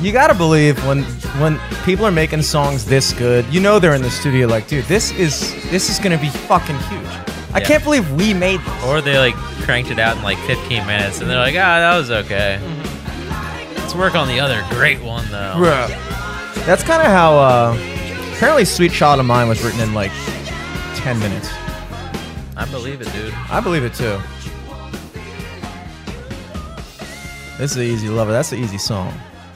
You gotta believe when when people are making songs this good, you know they're in the studio like, dude, this is this is gonna be fucking huge. I Yeah. can't believe we made this. Or they like cranked it out in like 15 minutes and they're like, ah, that was okay. Let's work on the other great one though. That's kind of how. Uh, apparently, "Sweet Child of Mine" was written in like ten minutes. I believe it, dude. I believe it too. This is the easy lover. That's the easy song.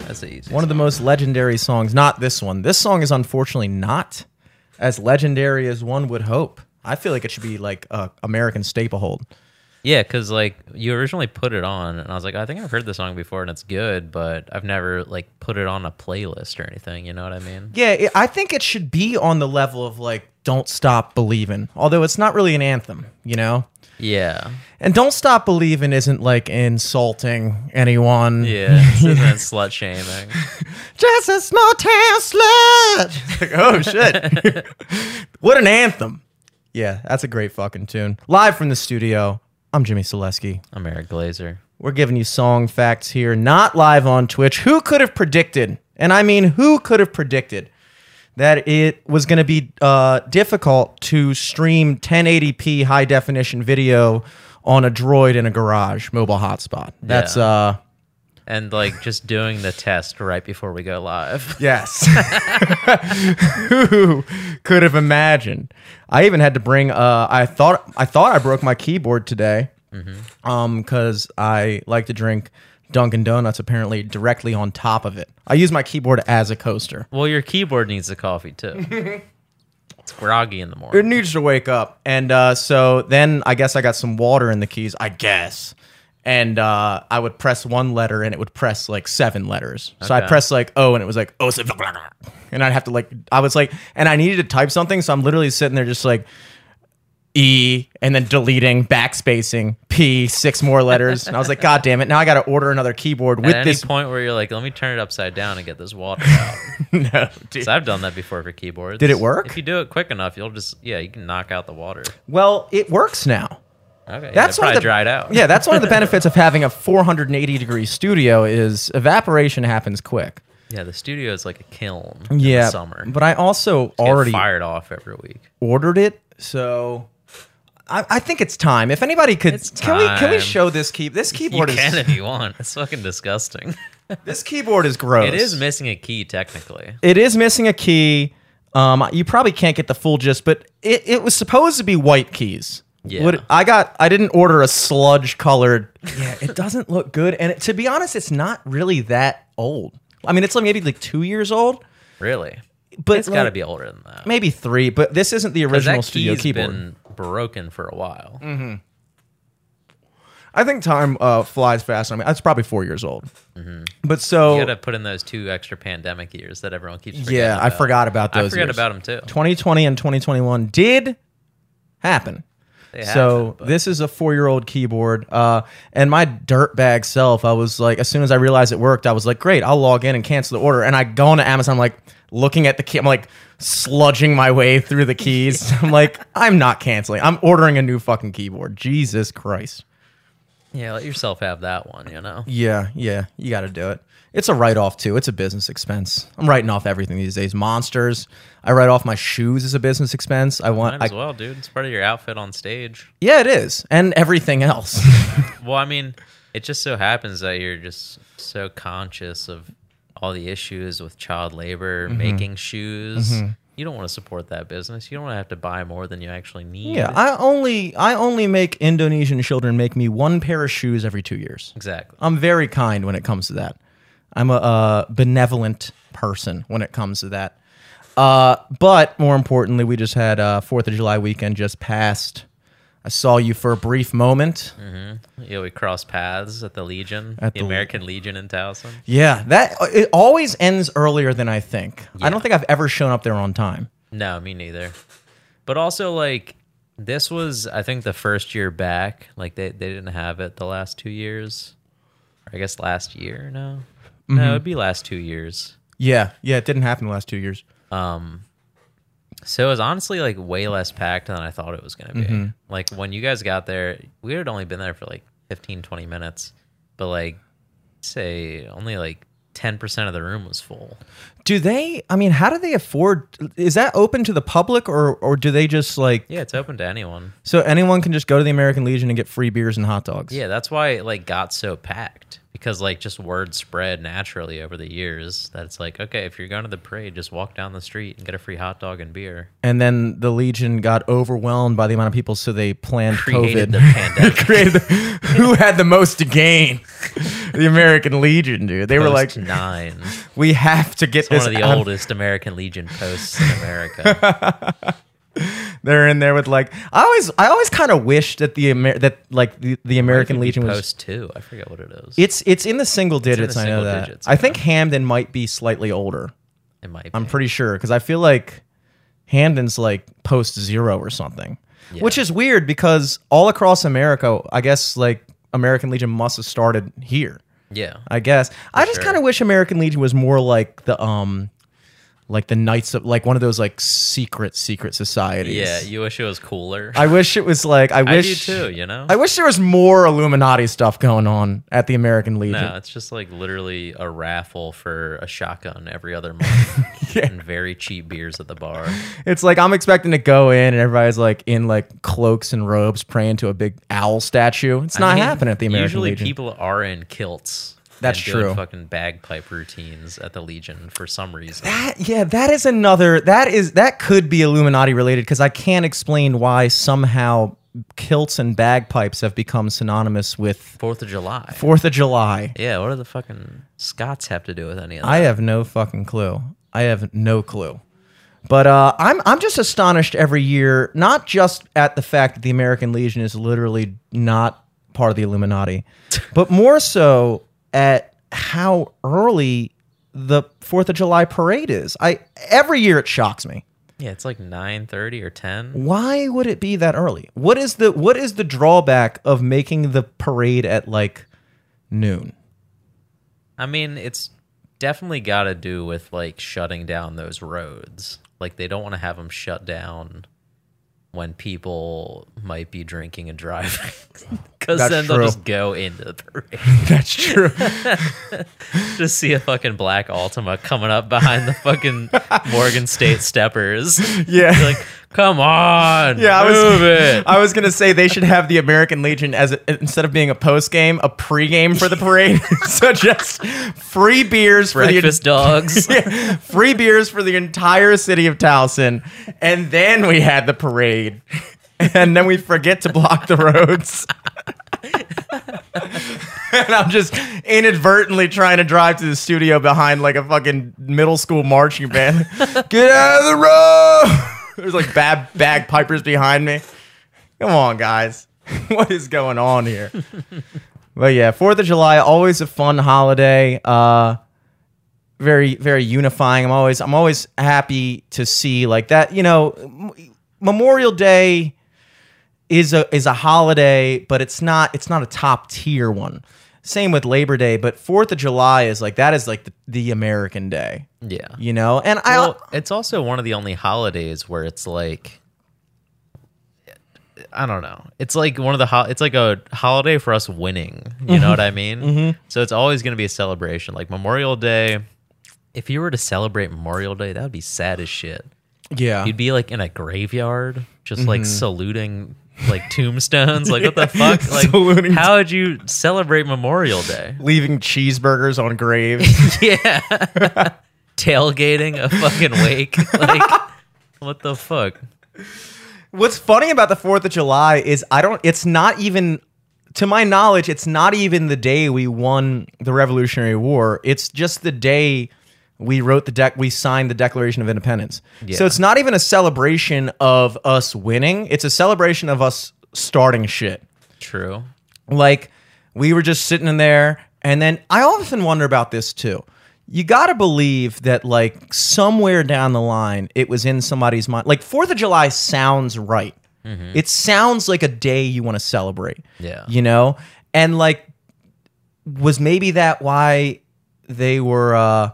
That's the. One of the most legendary songs. Not this one. This song is unfortunately not as legendary as one would hope. I feel like it should be like a American staple hold. Yeah, because like you originally put it on, and I was like, I think I've heard the song before, and it's good, but I've never like put it on a playlist or anything. You know what I mean? Yeah, it, I think it should be on the level of like "Don't Stop Believing," although it's not really an anthem, you know. Yeah, And "Don't Stop Believing" isn't like insulting anyone. yeah. Isn't slut shaming. just a small town slut. like, oh shit! what an anthem! Yeah, that's a great fucking tune. Live from the studio. I'm Jimmy Selesky. I'm Eric Glazer. We're giving you song facts here, not live on Twitch. Who could have predicted? And I mean, who could have predicted that it was going to be uh, difficult to stream 1080p high definition video on a Droid in a garage mobile hotspot? That's Yeah. uh, And like just doing the test right before we go live. Yes. Who could have imagined? I even had to bring uh I thought I thought I broke my keyboard today. Um cuz I like to drink Dunkin Donuts apparently directly on top of it. I use my keyboard as a coaster. Well, your keyboard needs the coffee too. it's groggy in the morning. It needs to wake up. And uh so then I guess I got some water in the keys, I guess. And uh, I would press one letter and it would press like seven letters. So I Okay. pressed like O and it was like oh, and I'd have to like I was like and I needed to type something, so I'm literally sitting there just like E and then deleting, backspacing, P, six more letters. And I was like, God damn it, now I gotta order another keyboard with At any this. point where you're like, let me turn it upside down and get this water out. no, dude. I've done that before for keyboards. Did it work? If you do it quick enough, you'll just yeah, you can knock out the water. Well, it works now. Okay, That's that's one of probably the- dried out. Yeah, that's one of the benefits of having a 480 degree studio is evaporation happens quick. yeah. The studio is like a kiln. In Yeah, the summer. but I also Get already fired off every week. ordered it, so I, I think it's time. If anybody could, It's can we can we time. show this key? This You keyboard can is if you want. It's fucking disgusting. this keyboard is gross. it is missing a key technically. It is missing a key. Um, you probably can't get the full gist, but it, it was supposed to be white keys. Yeah. I got. I didn't order a sludge colored. Yeah, it doesn't look good, and it, to be honest, it's not really that old. I mean, it's like maybe like two years old, Really, but it's got to like, be older than that. maybe three. But this isn't the 'Cause original that studio key's keyboard. been broken for a while. I think time uh, flies fast. I mean, it's probably four years old. But so Mm-hmm. You got to put in those two extra pandemic years that everyone keeps. forgetting yeah, I forgot about I those. forget years. about them too. 2020 and 2021 did happen. They so this is a four-year-old keyboard, uh, and my dirtbag self. I was like, as soon as I realized it worked, I was like, great, I'll log in and cancel the order. And I go on to Amazon, I'm like looking at the key, I'm like sludging my way through the keys. I'm like, I'm not canceling. I'm ordering a new fucking keyboard. Jesus Christ. yeah, let yourself have that one. You know. Yeah, yeah, you got to do it. It's a write-off too. It's a business expense. I'm writing off everything these days. Monsters. I write off my shoes as a business expense. I want. Might as I, well, dude. It's part of your outfit on stage. yeah, it is, and everything else. Well, I mean, it just so happens that you're just so conscious of all the issues with child labor, Mm-hmm. making shoes. You don't want to support that business. You don't want to have to buy more than you actually need. Yeah, I only I only make Indonesian children make me one pair of shoes every two years. exactly. I'm very kind when it comes to that. I'm a, uh benevolent person when it comes to that. Uh, but more importantly, we just had uh, Fourth of July weekend just passed. I saw you for a brief moment. Yeah, we crossed paths at the Legion, At the, the- American Legion in Towson. Yeah, that it always ends earlier than I think. I don't think I've ever shown up there on time. No, me neither. But also, like, this was, I think, the first year back. Like, they, they didn't have it the last two years. I guess last year, no? Mm-hmm. No, it'd be last two years. Yeah, yeah, it didn't happen the last two years. Um, so it was honestly like way less packed than I thought it was going to be. Mm-hmm. Like when you guys got there, we had only been there for like 15, 20 minutes, but like say only like ten percent of the room was full. Do they? I mean, how do they afford? Is that open to the public, or or do they just like Yeah, it's open to anyone. so anyone can just go to the American Legion and get free beers and hot dogs? Yeah, that's why it like got so packed because like just word spread naturally over the years that it's like okay, if you're going to the parade, just walk down the street and get a free hot dog and beer. And then the Legion got overwhelmed by the amount of people, so they planned Created COVID. the pandemic. created the- who had the most to gain? the American Legion, dude. They were like, nine. we have to get It's one of the out. oldest American Legion posts in America. They're in there with like I always I always kind of wish that the Amer- that like the, the American Legion was post two. I forget what it is. it's it's in the single digits. the I know that. digits, I think Hampden might be slightly older. it might. Be. I'm pretty sure because I feel like Hampden's like post zero or something, which is weird because all across America, I guess like American Legion must have started here. Yeah. I guess I just sure. kind of wish American Legion was more like the um, like the Knights of like one of those like secret secret societies. Yeah. You wish it was cooler. I wish it was like I I wish do too. You know. I wish there was more Illuminati stuff going on at the American Legion. no, it's just like literally a raffle for a shotgun every other month Yeah. and very cheap beers at the bar. It's like I'm expecting to go in and everybody's like in like cloaks and robes praying to a big owl statue. It's not I mean, happening at the American Usually Legion. Usually, people are in kilts. That's true. Fucking bagpipe routines at the Legion for some reason. That- yeah, that is another. That is that could be Illuminati related because I can't explain why somehow kilts and bagpipes have become synonymous with Fourth of July. Fourth of July. Yeah, what do the fucking Scots have to do with any of that? I have no fucking clue. I have no clue. But uh, I'm I'm just astonished every year, not just at the fact that the American Legion is literally not part of the Illuminati, but more so at how early the Fourth of July parade is. I every year it shocks me. yeah, it's like nine thirty or ten. Why would it be that early? What is the what is the drawback of making the parade at like noon? I mean, it's definitely got to do with like shutting down those roads. Like they don't want to have them shut down when people might be drinking and driving, because then true. they'll just go into the parade. That's true. just see a fucking black Altima coming up behind the fucking Morgan State Steppers. Yeah. You're like, come on, Yeah, I was, it. I was gonna say they should have the American Legion as a, instead of being a post game, a pre game for the parade. so just free beers for Breakfast dogs. the Yeah, free beers for the entire city of Towson, and then we had the parade, and then we forget to block the roads. and I'm just inadvertently trying to drive to the studio behind like a fucking middle school marching band. Get out of the road! There's like bad bag bagpipers behind me. Come on, guys. what is going on here? but yeah, Fourth of July, always a fun holiday. Uh very, very unifying. I'm always I'm always happy to see like that, you know, Memorial Day is a is a holiday, but it's not it's not a top tier one. Same with Labor Day, but Fourth of July is like that is like the, the American day, yeah. you know. And I Well, it's also one of the only holidays where it's like I don't know. It's like one of the ho- it's like a holiday for us winning. You know mm-hmm. what I mean? Mm-hmm. So it's always going to be a celebration. Like Memorial Day, if you were to celebrate Memorial Day, that would be sad as shit. yeah, You'd be like in a graveyard, just like mm-hmm. saluting like tombstones. like what the fuck? Like Saluting- how would you celebrate Memorial Day? leaving cheeseburgers on graves. yeah. Tailgating a fucking wake. Like what the fuck? What's funny about the Fourth of July is I don't. It's not even, to my knowledge, it's not even the day we won the Revolutionary War. It's just the day we wrote the deck. We signed the Declaration of Independence. Yeah. So it's not even a celebration of us winning. It's a celebration of us starting shit. True. Like we were just sitting in there, and then I often wonder about this too. You got to believe that like somewhere down the line, it was in somebody's mind. Like Fourth of July sounds right. It sounds like a day you want to celebrate. Yeah. you know, and like was maybe that why they were uh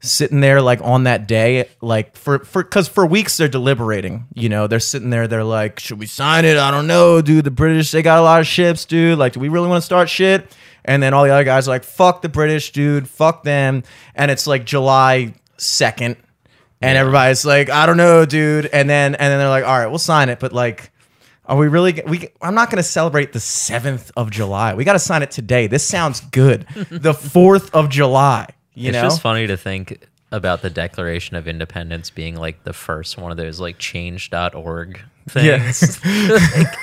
sitting there like on that day like for for because for weeks they're deliberating you know they're sitting there they're like should we sign it i don't know dude the british they got a lot of ships dude like do we really want to start shit and then all the other guys are like, "Fuck the British, dude. Fuck them." And it's like July second, and everybody's like, "I don't know, dude." And then and then they're like, "All right, we'll sign it," but like. Are we really? We I'm not going to celebrate the seventh of July. We got to sign it today. This sounds good. the fourth of July. You it's know, just funny to think about the Declaration of Independence being like the first one of those like change.org things. like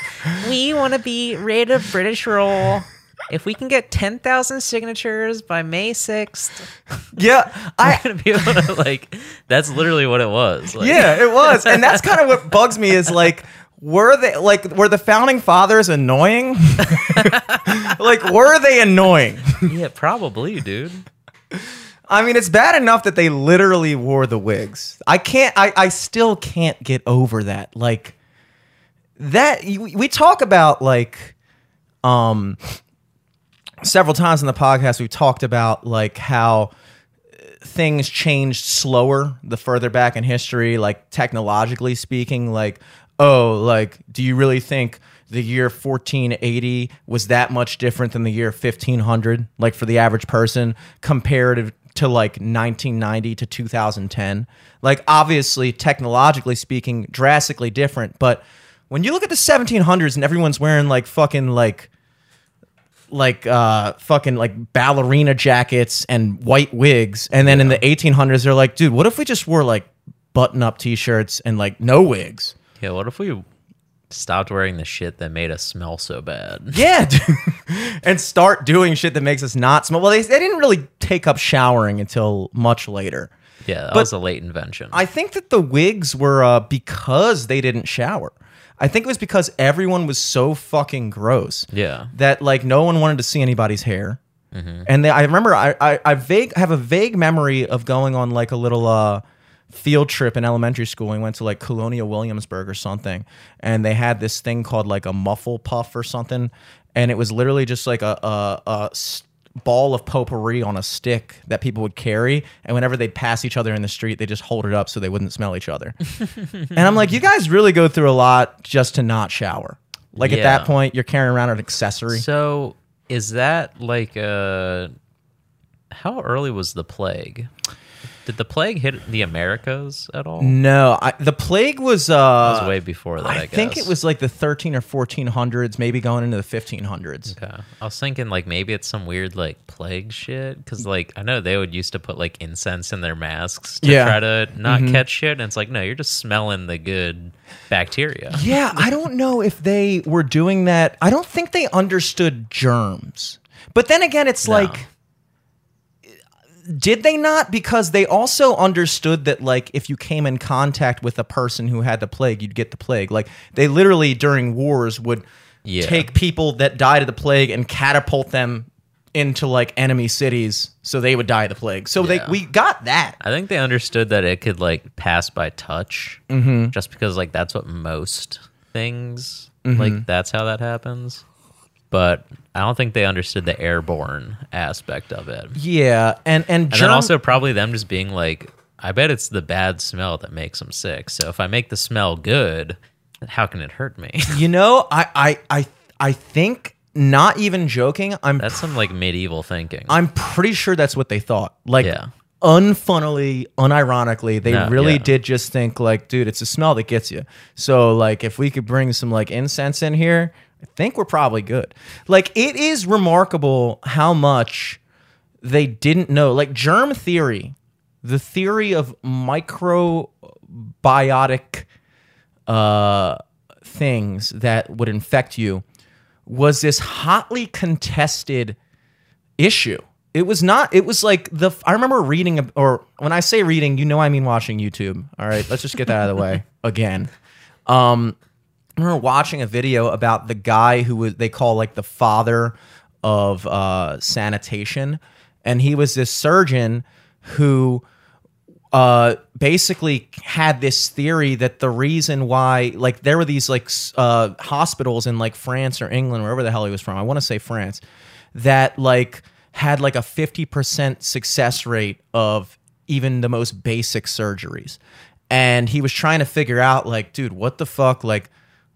we want to be rid of British rule. If we can get 10,000 signatures by May 6th, yeah. I we're going to be able to, like, that's literally what it was. Like, Yeah, it was, and that's kind of what bugs me is like, were they like were the founding fathers annoying? like, were they annoying? Yeah, probably, dude. I mean, it's bad enough that they literally wore the wigs. I can't. I I still can't get over that. Like that. We talk about like, um, several times in the podcast. We've talked about like how things changed slower the further back in history, like technologically speaking. Like, oh, like, do you really think the year 1480 was that much different than the year 1500, like for the average person, comparative to like 1990 to 2010? Like, obviously, technologically speaking, drastically different. But when you look at the 1700s and everyone's wearing like fucking like like uh fucking like ballerina jackets and white wigs and then in the 1800s they're like dude what if we just wore like button up t-shirts and like no wigs Yeah, what if we stopped wearing the shit that made us smell so bad? yeah dude. and start doing shit that makes us not smell well they, they didn't really take up showering until much later Yeah, that But was a late invention. i think that the wigs were uh because they didn't shower i think it was because everyone was so fucking gross yeah. that like no one wanted to see anybody's hair. And they, I remember I, I I vague have a vague memory of going on like a little uh field trip in elementary school. We went to like Colonial Williamsburg or something, and they had this thing called like a muffle puff or something, and it was literally just like a a ball of potpourri on a stick that people would carry, and whenever they'd pass each other in the street, they just hold it up so they wouldn't smell each other. and I'm like, you guys really go through a lot just to not shower. Like at that point, you're carrying around an accessory. So, is that like uh how early was the plague? Did the plague hit the Americas at all? No, I, the plague was. It Uh, was way before that. I, I think it was like the 13 or 1400s, maybe going into the 1500s. Okay. I was thinking like maybe it's some weird like plague shit because like I know they would used to put like incense in their masks to Yeah. Mm-hmm. try to not catch shit, and it's like no, you're just smelling the good bacteria. Yeah, I don't know if they were doing that. I don't think they understood germs. But then again, it's No. like, did they not? Because they also understood that, like, if you came in contact with a person who had the plague, you'd get the plague. Like, they literally during wars would Yeah. take people that died of the plague and catapult them into like enemy cities so they would die of the plague. So they we got that. I think they understood that it could like pass by touch, Mm-hmm. just because like that's what most things Mm-hmm. like that's how that happens. But I don't think they understood the airborne aspect of it. Yeah, and and, And germ- then also probably them just being like, I bet it's the bad smell that makes them sick. So if I make the smell good, how can it hurt me? you know, I I I I think not even joking. I'm That's some like medieval thinking. I'm pretty sure that's what they thought. Like Yeah. unfunnily, unironically, they No, really yeah. did just think like, dude, it's a smell that gets you. So like if we could bring some like incense in here, I think we're probably good. Like it is remarkable how much they didn't know. Like germ theory, the theory of microbiotic uh things that would infect you was this hotly contested issue. It was not. It was like the. I remember reading, or when I say reading, you know, I mean watching YouTube. All right, let's just get that out of the way again. Um, I remember watching a video about the guy who was they call like the father of uh, sanitation, and he was this surgeon who uh basically had this theory that the reason why like there were these like uh hospitals in like France or England wherever the hell he was from I want to say France that like had like a 50% success rate of even the most basic surgeries. And he was trying to figure out like dude what the fuck? Like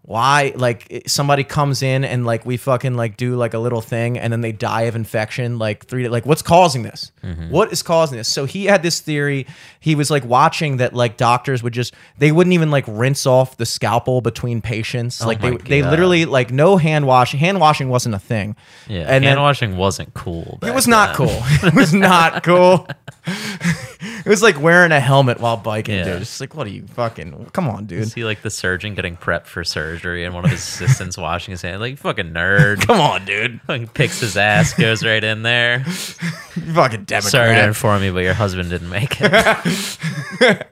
why like somebody comes in and like we fucking like do like a little thing and then they die of infection like three like what's causing this? Mm-hmm. What is causing this? So he had this theory. He was like watching that like doctors would just they wouldn't even like rinse off the scalpel between patients. Oh like they my they literally like no hand washing hand washing wasn't a thing. Yeah, and hand then- washing wasn't cool. it was not cool. It was not cool. it was like wearing a helmet while biking, Yeah. dude. Just like, what are you fucking? Come on, dude. See, like the surgeon getting prepped for surgery, and one of his assistants washing his hand. Like, fucking nerd. Come on, dude. Fucking picks his ass, goes right in there. You fucking Democrat. Sorry to inform you, but your husband didn't make it.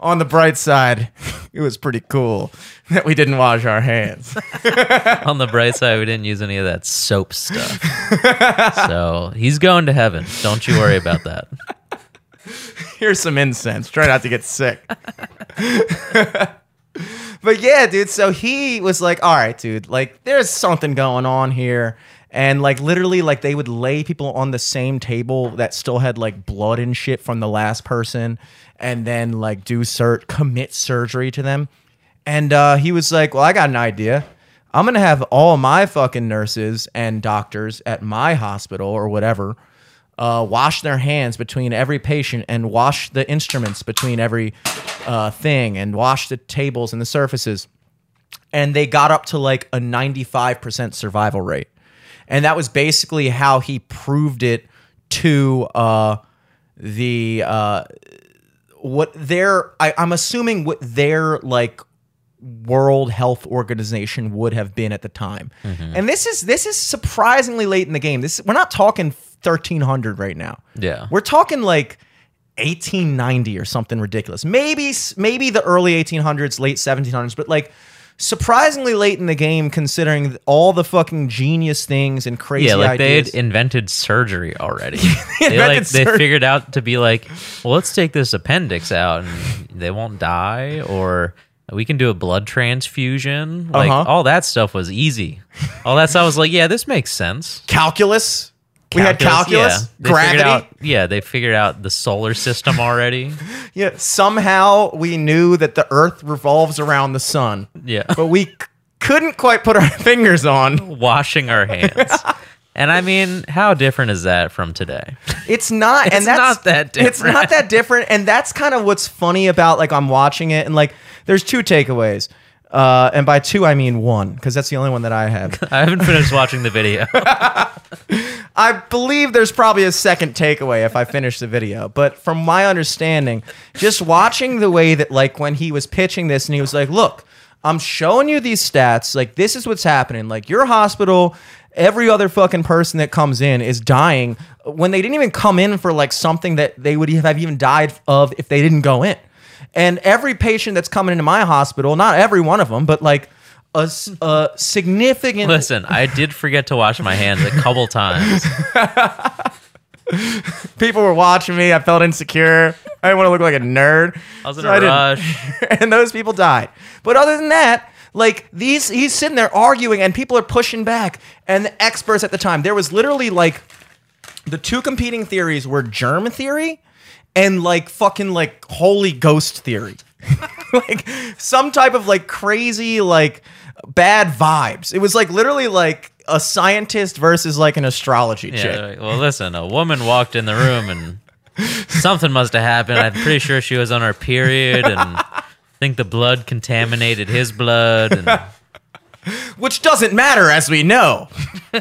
On the bright side, it was pretty cool that we didn't wash our hands. On the bright side, we didn't use any of that soap stuff. So he's going to heaven. Don't you worry about that. Here's some incense. Try not to get sick. but yeah, dude. So he was like, all right, dude, like there's something going on here. And like literally, like they would lay people on the same table that still had like blood and shit from the last person, and then like do cert commit surgery to them. And uh, he was like, "Well, I got an idea. I'm gonna have all my fucking nurses and doctors at my hospital or whatever uh, wash their hands between every patient and wash the instruments between every uh, thing and wash the tables and the surfaces. And they got up to like a 95% survival rate. And that was basically how he proved it to uh, the uh, what their I, I'm assuming what their like World Health Organization would have been at the time. And this is this is surprisingly late in the game. This we're not talking 1300 right now. Yeah. We're talking like 1890 or something ridiculous. Maybe maybe the early 1800s, late 1700s, but like surprisingly late in the game considering all the fucking genius things and crazy Yeah, like they had invented surgery already. they like they figured out to be like, well, let's take this appendix out and they won't die, or we can do a blood transfusion. Like Uh-huh. all that stuff was easy. All that stuff was like, yeah, this makes sense. calculus. We had calculus, yeah. Gravity. Out, yeah, they figured out the solar system already. Yeah, somehow we knew that the Earth revolves around the sun, Yeah, but we c- couldn't quite put our fingers on. washing our hands. And I mean, how different is that from today? It's not, and It's that's not that different. It's not that different, and that's kind of what's funny about like I'm watching it, and like there's two takeaways, uh, and by two I mean one because that's the only one that I have. I haven't finished watching the video. I believe there's probably a second takeaway if I finish the video. But from my understanding, just watching the way that, like, when he was pitching this and he was like, look, I'm showing you these stats. Like, this is what's happening. Like, your hospital, every other fucking person that comes in is dying when they didn't even come in for, like, something that they would have even died of if they didn't go in. And every patient that's coming into my hospital, not every one of them, but like a significant Listen, I did forget to wash my hands a couple times. people were watching me. I felt insecure. I didn't want to look like a nerd. I was in So a rush. and those people died. But other than that, like these, he's sitting there arguing, and people are pushing back. And the experts at the time, there was literally like the two competing theories were germ theory and like fucking like holy ghost theory. like some type of like crazy like bad vibes. It was like literally like a scientist versus like an astrology Yeah, chick. like, well, listen, a woman walked in the room and something must have happened. I'm pretty sure she was on her period and I think the blood contaminated his blood. And which doesn't matter as we know.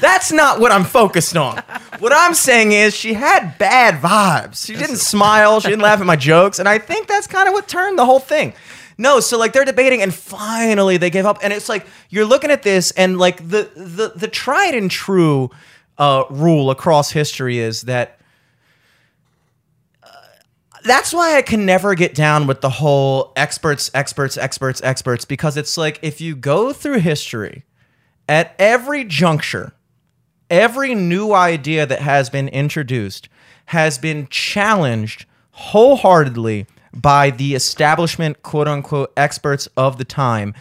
That's not what I'm focused on. What I'm saying is she had bad vibes. She didn't smile, she didn't laugh at my jokes, and I think that's kind of what turned the whole thing. No, so like they're debating and finally they gave up and it's like you're looking at this and like the the the tried and true uh, rule across history is that that's why I can never get down with the whole experts, experts, experts, experts, because it's like if you go through history at every juncture, every new idea that has been introduced has been challenged wholeheartedly by the establishment, quote unquote, experts of the time.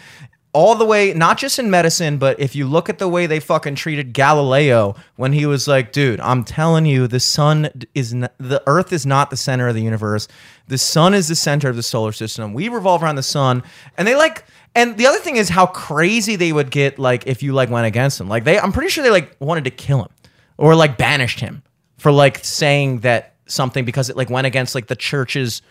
All the way, not just in medicine, but if you look at the way they fucking treated Galileo when he was like, dude, I'm telling you, the sun is, n- the earth is not the center of the universe. The sun is the center of the solar system. We revolve around the sun. And they like, and the other thing is how crazy they would get, like, if you like went against them. Like, they, I'm pretty sure they like wanted to kill him or like banished him for like saying that something because it like went against like the church's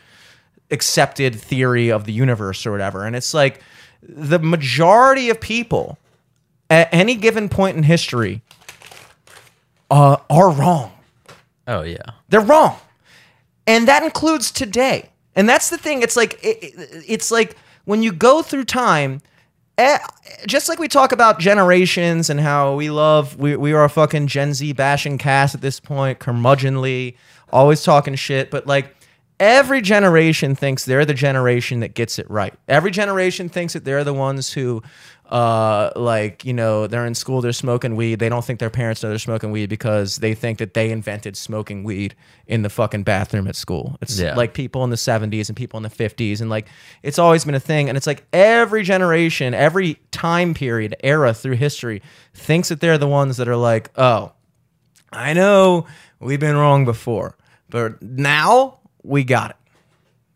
accepted theory of the universe or whatever. And it's like the majority of people at any given point in history uh, are wrong. Oh yeah. They're wrong, and that includes today. And that's the thing. It's like it, it- it's like when you go through time. eh, Just like we talk about generations and how we love, we, we are a fucking Gen Z bashing cast at this point, curmudgeonly, always talking shit. But like every generation thinks they're the generation that gets it right. Every generation thinks that they're the ones who, uh, like, you know, they're in school, they're smoking weed. They don't think their parents know they're smoking weed because they think that they invented smoking weed in the fucking bathroom at school. It's Yeah. like people in the 70s and people in the 50s. And like, it's always been a thing. And it's like every generation, every time period, era through history thinks that they're the ones that are like, oh, I know we've been wrong before, but now we got it.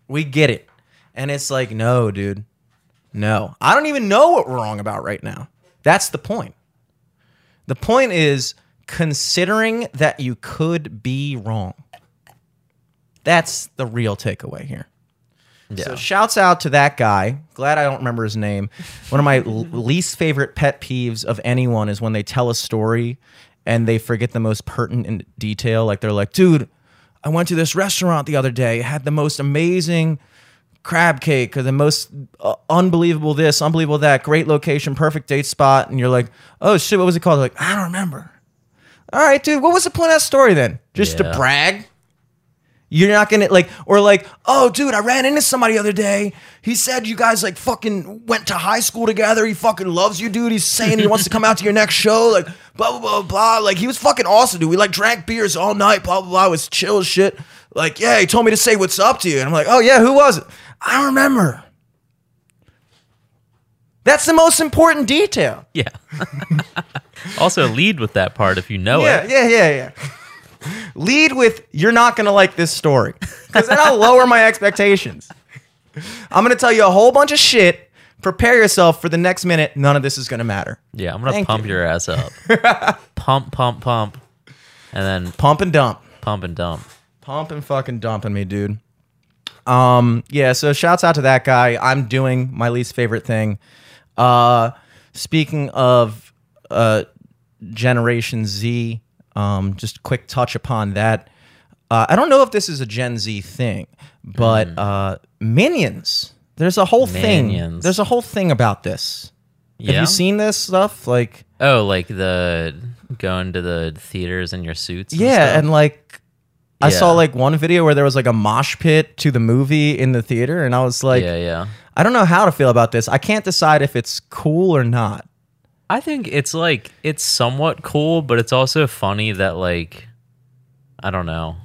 We get it. And it's like, no, dude. No. I don't even know what we're wrong about right now. That's the point. The point is considering that you could be wrong. That's the real takeaway here. Yeah. So shouts out to that guy. Glad I don't remember his name. One of my least favorite pet peeves of anyone is when they tell a story and they forget the most pertinent detail. Like they're like, dude, I went to this restaurant the other day. It had the most amazing crab cake or the most uh, unbelievable this, unbelievable that, great location, perfect date spot. And you're like, oh shit, what was it called? They're like, I don't remember. All right, dude, what was the point of that story then? Just to brag? You're not gonna like, or like, oh, dude, I ran into somebody the other day. He said you guys like fucking went to high school together. He fucking loves you, dude. He's saying he wants to come out to your next show. Like, blah blah blah blah. Like, he was fucking awesome, dude. We like drank beers all night. Blah blah blah. It was chill as shit. Like, yeah, he told me to say what's up to you, and I'm like, oh yeah, who was it? I don't remember. That's the most important detail. Yeah. also lead with that part if you know it. Yeah, it. yeah, yeah, yeah. Lead with you're not gonna like this story. Because then I'll lower my expectations. I'm gonna tell you a whole bunch of shit. Prepare yourself for the next minute. None of this is gonna matter. Yeah, I'm gonna Thank pump you. your ass up. pump, pump, pump. And then Pump and dump. pump and dump. Pump and fucking dumping me, dude. Um, yeah, so shouts out to that guy. I'm doing my least favorite thing. Uh speaking of uh Generation Z, um, just a quick touch upon that. Uh, I don't know if this is a Gen Z thing, but uh, Minions. There's a whole thing. There's a whole thing about this. Have you seen this stuff? Like, Oh, like the going to the theaters in your suits. And yeah, stuff? and like, I saw like one video where there was like a mosh pit to the movie in the theater, and I was like, yeah, yeah. I don't know how to feel about this. I can't decide if it's cool or not. I think it's like it's somewhat cool, but it's also funny that like I don't know.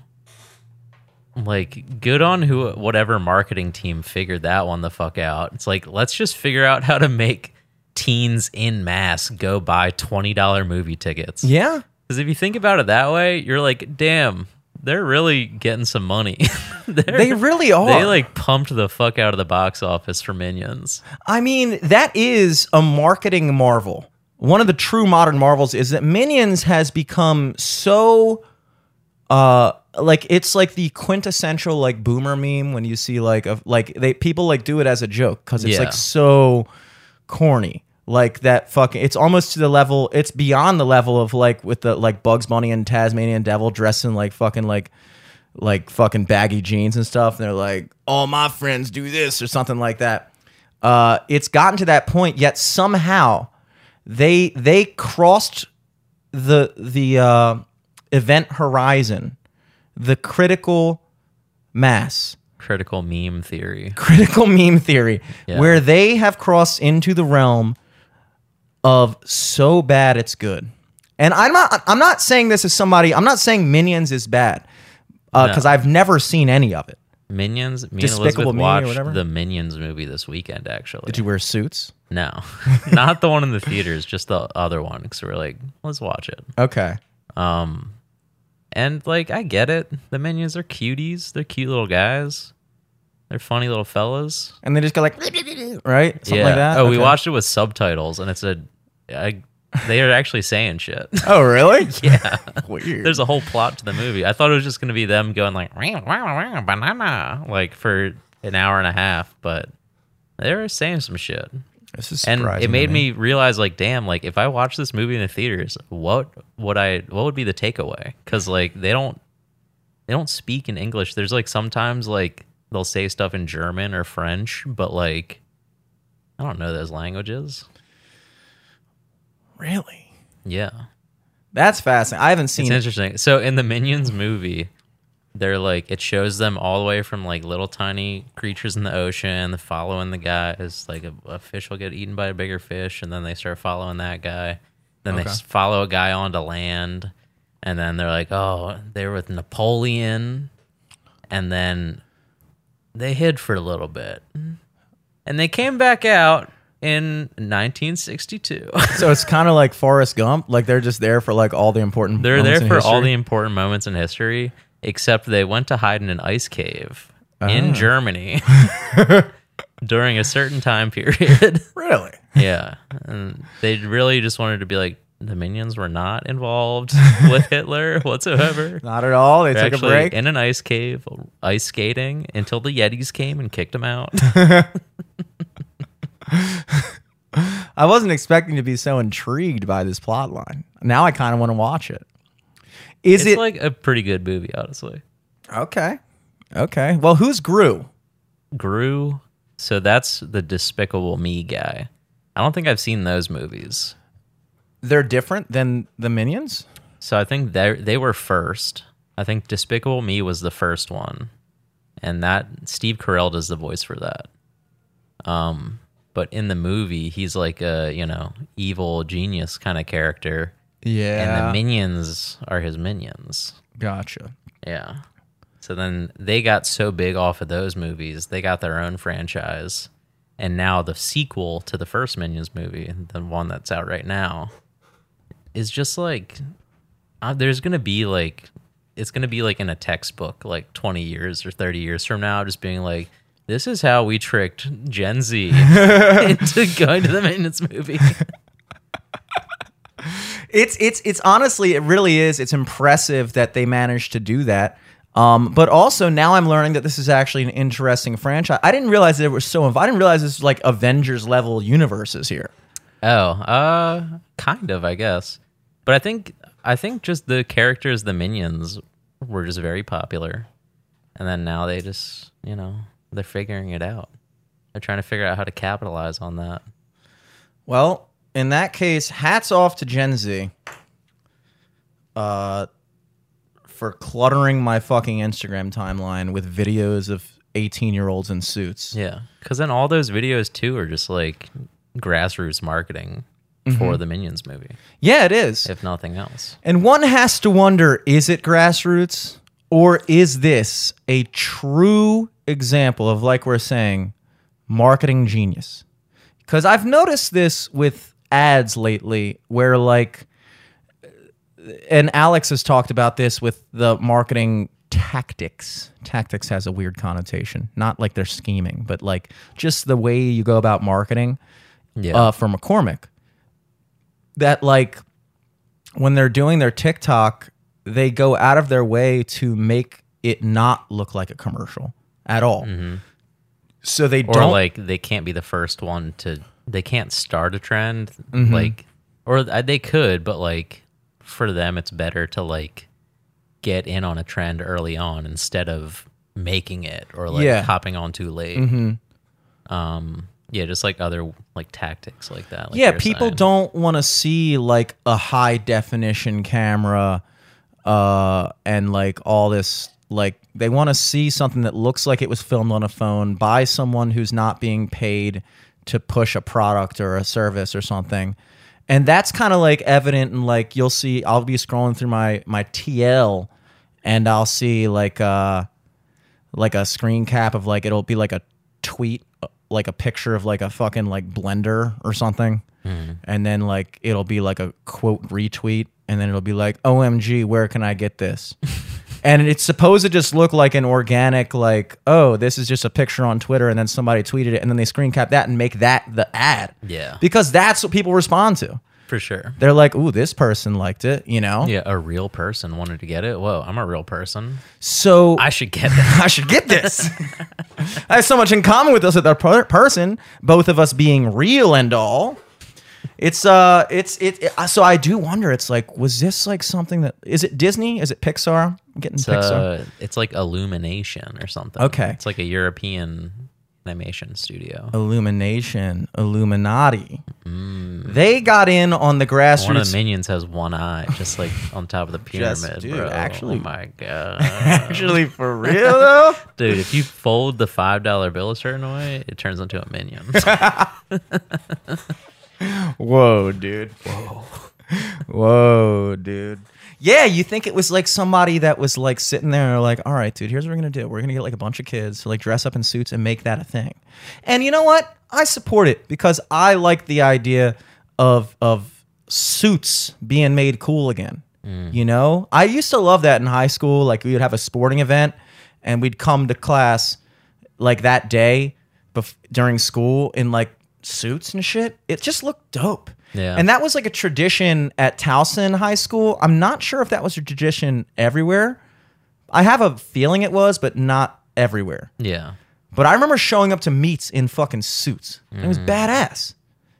Like good on who whatever marketing team figured that one the fuck out. It's like let's just figure out how to make teens in mass go buy $20 movie tickets. Yeah, Cuz if you think about it that way, you're like, "Damn, they're really getting some money." They're- really are. They like pumped the fuck out of the box office for Minions. I mean, that is a marketing marvel. One of the true modern marvels is that Minions has become so uh like it's like the quintessential like boomer meme when you see like of like they people like do it as a joke cuz it's Yeah. like so corny. Like that fucking it's almost to the level it's beyond the level of like with the like Bugs Bunny and Tasmanian Devil dressing like fucking like like fucking baggy jeans and stuff and they're like all my friends do this or something like that uh, it's gotten to that point yet somehow they they crossed the the uh, event horizon the critical mass Critical meme theory. critical meme theory Yeah. where they have crossed into the realm of so bad it's good and i'm not i'm not saying this as somebody i'm not saying minions is bad because No. i've never seen any of it Minions. Me and Despicable Elizabeth Me watched whatever? the Minions movie this weekend. Actually, did you wear suits No, not the one in the theaters, just the other one. Because we're like, let's watch it. Okay. Um, and like I get it. The minions are cuties. They're cute little guys. They're funny little fellas. And they just go like, right? Something yeah. like that. Oh, we watched it with subtitles, and it's a. I, they are actually saying shit. Oh, really? yeah. Weird. There's a whole plot to the movie. I thought it was just going to be them going like banana like for an hour and a half, but they were saying some shit. This is And it made me realize like damn, like if I watch this movie in the theaters, what would I what would be the takeaway? Cuz like they don't they don't speak in English. There's like sometimes like they'll say stuff in German or French, but like I don't know those languages. Really? Yeah. That's fascinating. I haven't seen it. It's interesting. So in the Minions movie, they're like it shows them all the way from like little tiny creatures in the ocean, following the guys. Like a, a fish will get eaten by a bigger fish, and then they start following that guy. Then they Okay. s- follow a guy onto land, and then they're like, oh, they're with Napoleon, and then they hid for a little bit, and they came back out in 1962. So it's kind of like Forrest Gump. Like they're just there for like all the important. They're there for all the important moments in history, except they went to hide in an ice cave Ah. in Germany during a certain time period. Really? yeah. And they really just wanted to be like, the minions were not involved with Hitler whatsoever. Not at all. They They're took a break. in an ice cave, ice skating until the Yetis came and kicked them out. I wasn't expecting to be so intrigued by this plot line. Now I kind of want to watch it. Is it's it like a pretty good movie, honestly. okay? Okay. Well, who's Gru? Gru. So that's the Despicable Me guy. I don't think I've seen those movies. They're different than the Minions. So I think they they were first. I think Despicable Me was the first one, and that Steve Carell does the voice for that. Um, but in the movie, he's like a you know evil genius kind of character, and the minions are his minions. gotcha. Yeah. So then they got so big off of those movies, they got their own franchise. And now the sequel to the first Minions movie, the one that's out right now, is just like uh, there's going to be like it's going to be like in a textbook like 20 years or 30 years from now just being like this is how we tricked Gen Z into going to the Minions movie. It's it's it's honestly it really is. It's impressive that they managed to do that. Um, but also now I'm learning that this is actually an interesting franchise. I didn't realize it was so. I didn't realize this was like Avengers level universes here. Oh, uh, kind of, I guess. But I think I think just the characters, the minions, were just very popular, and then now they just, you know, they're figuring it out. They're trying to figure out how to capitalize on that. Well, in that case, hats off to Gen Z. Uh, for cluttering my fucking Instagram timeline with videos of 18 year olds in suits. Yeah, because then all those videos too are just like grassroots marketing for the Minions movie, Yeah, it is. if nothing else. And one has to wonder is it grassroots or is this a true example of, like we're saying, marketing genius? Because I've noticed this with ads lately where, like, and Alex has talked about this with the marketing tactics. Tactics has a weird connotation, not like they're scheming, but like just the way you go about marketing Yeah, uh, for McCormick. That like when they're doing their TikTok, they go out of their way to make it not look like a commercial at all. So they Mm-hmm. or don't like they can't be the first one to. They can't start a trend, Mm-hmm. like, or they could, but like for them, it's better to like get in on a trend early on instead of making it or like Yeah. hopping on too late. Um, yeah, just like other like tactics like that. like yeah, people saying. don't want to see like a high definition camera uh and like all this like they want to see something that looks like it was filmed on a phone by someone who's not being paid to push a product or a service or something. And that's kind of like evident and like you'll see I'll be scrolling through my my TL and I'll see like uh like a screen cap of like it'll be like a tweet like a picture of like a fucking like blender or something, and then like it'll be like a quote retweet, and then it'll be like, "OMG, where can I get this?" and it's supposed to just look like an organic like, "Oh, this is just a picture on Twitter," and then somebody tweeted it, and then they screen cap that and make that the ad. Yeah. because that's what people respond to. For sure. They're like, "Ooh, this person liked it," you know. Yeah, a real person wanted to get it. Whoa, I'm a real person. So I should get that. I should get this. I have so much in common with this other per- person, both of us being real and all. It's uh, it's it, it- So I do wonder. It's like, was this like something that is it Disney? Is it Pixar? I'm getting It's, Pixar. uh, it's like Illumination or something. Okay. It's like a European animation studio. Illumination, Illuminati. They got in on the Mm. One of the minions has one eye, just like on top of the Just- pyramid. dude, bro. actually- oh my god, Actually, for real though. dude! If you fold the five dollar bill a certain way, it turns into a minion. Whoa, dude. Whoa. Whoa, dude. Yeah, you think it was like somebody that was like sitting there like, all right, dude, here's what we're gonna do. We're gonna get like a bunch of kids to like dress up in suits and make that a thing. And you know what? I support it because I like the idea of of suits being made cool again. Mm. You know? I used to love that in high school. Like we would have a sporting event and we'd come to class like that day bef- during school in like suits and shit. It just looked dope. Yeah. And that was like a tradition at Towson High School. I'm not sure if that was a tradition everywhere. I have a feeling it was, but not everywhere. yeah, But I remember showing up to meets in fucking suits. It was badass,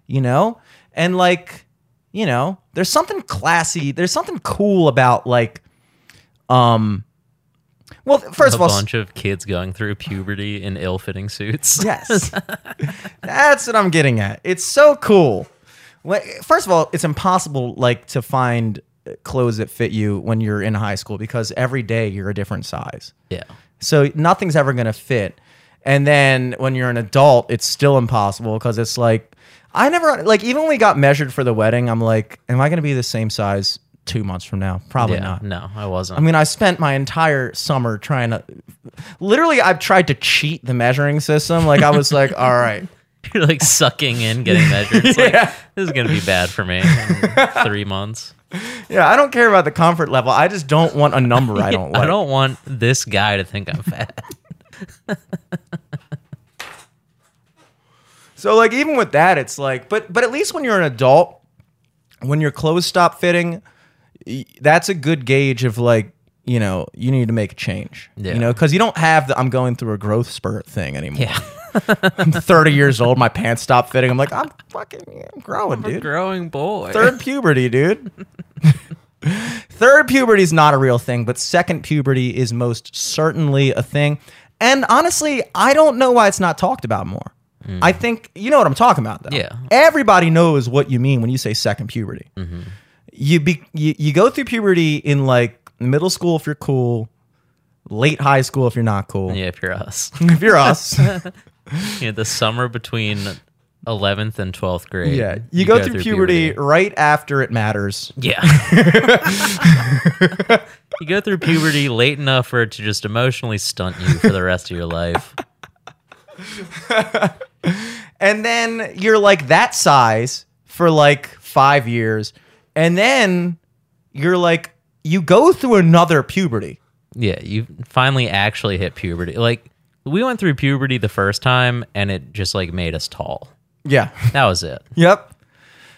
you know? And like, you know, there's something classy, there's something cool about like, um, well, first a of all, a bunch of kids going through puberty in ill-fitting suits. Yes. That's what I'm getting at. It's so cool. Well, First of all, it's impossible like to find uh, clothes that fit you when you're in high school because every day you're a different size. yeah, So nothing's ever going to fit. And then when you're an adult, it's still impossible because it's like I never like even when we got measured for the wedding, I'm like, am I going to be the same size 2 months from now? Probably yeah. not. No, I wasn't. I mean, I spent my entire summer trying to literally I've tried to cheat the measuring system. Like I was like, all right. You're like sucking in, getting measured. It's Yeah. like, this is gonna be bad for me three months. Yeah, I don't care about the comfort level. I just don't want a number I don't like. I don't want this guy to think I'm fat. So like even with that, it's like, but but at least when you're an adult, when your clothes stop fitting, that's a good gauge of like you know you need to make a change. Yeah. You know, because you don't have the I'm going through a growth spurt thing anymore. Yeah, I'm 30 years old. My pants stop fitting. I'm like I'm fucking I'm growing, I'm a dude. growing boy. Third puberty, dude. Third puberty is not a real thing, but second puberty is most certainly a thing. And honestly, I don't know why it's not talked about more. Mm. I think you know what I'm talking about, though. Yeah. everybody knows what you mean when you say second puberty. Mm-hmm. You be you, you go through puberty in like middle school if you're cool, late high school if you're not cool. Yeah, if you're us, If you're us, you know, the summer between 11th and 12th grade. yeah, you, go, through, puberty, right after it matters. Yeah. you go through puberty late enough for it to just emotionally stunt you for the rest of your life. and then you're like that size for like five years, and then you're like you go through another puberty. Yeah, you finally actually hit puberty. Like we went through puberty the first time and it just like made us tall. Yeah. That was it. yep.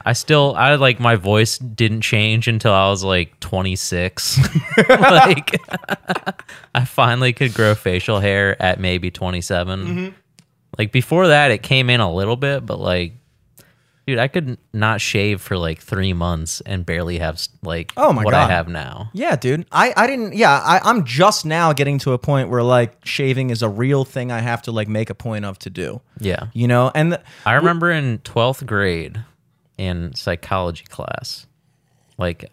I still I like my voice didn't change until I was like 26. like I finally could grow facial hair at maybe 27. Mm-hmm. Like before that it came in a little bit, but like dude, I could not shave for like 3 months and barely have like Oh my what God. I have now. Yeah, dude. I, I didn't. Yeah, I, I'm just now getting to a point where like shaving is a real thing I have to like make a point of to do. Yeah. You know, and the, I remember in 12th grade in psychology class, like,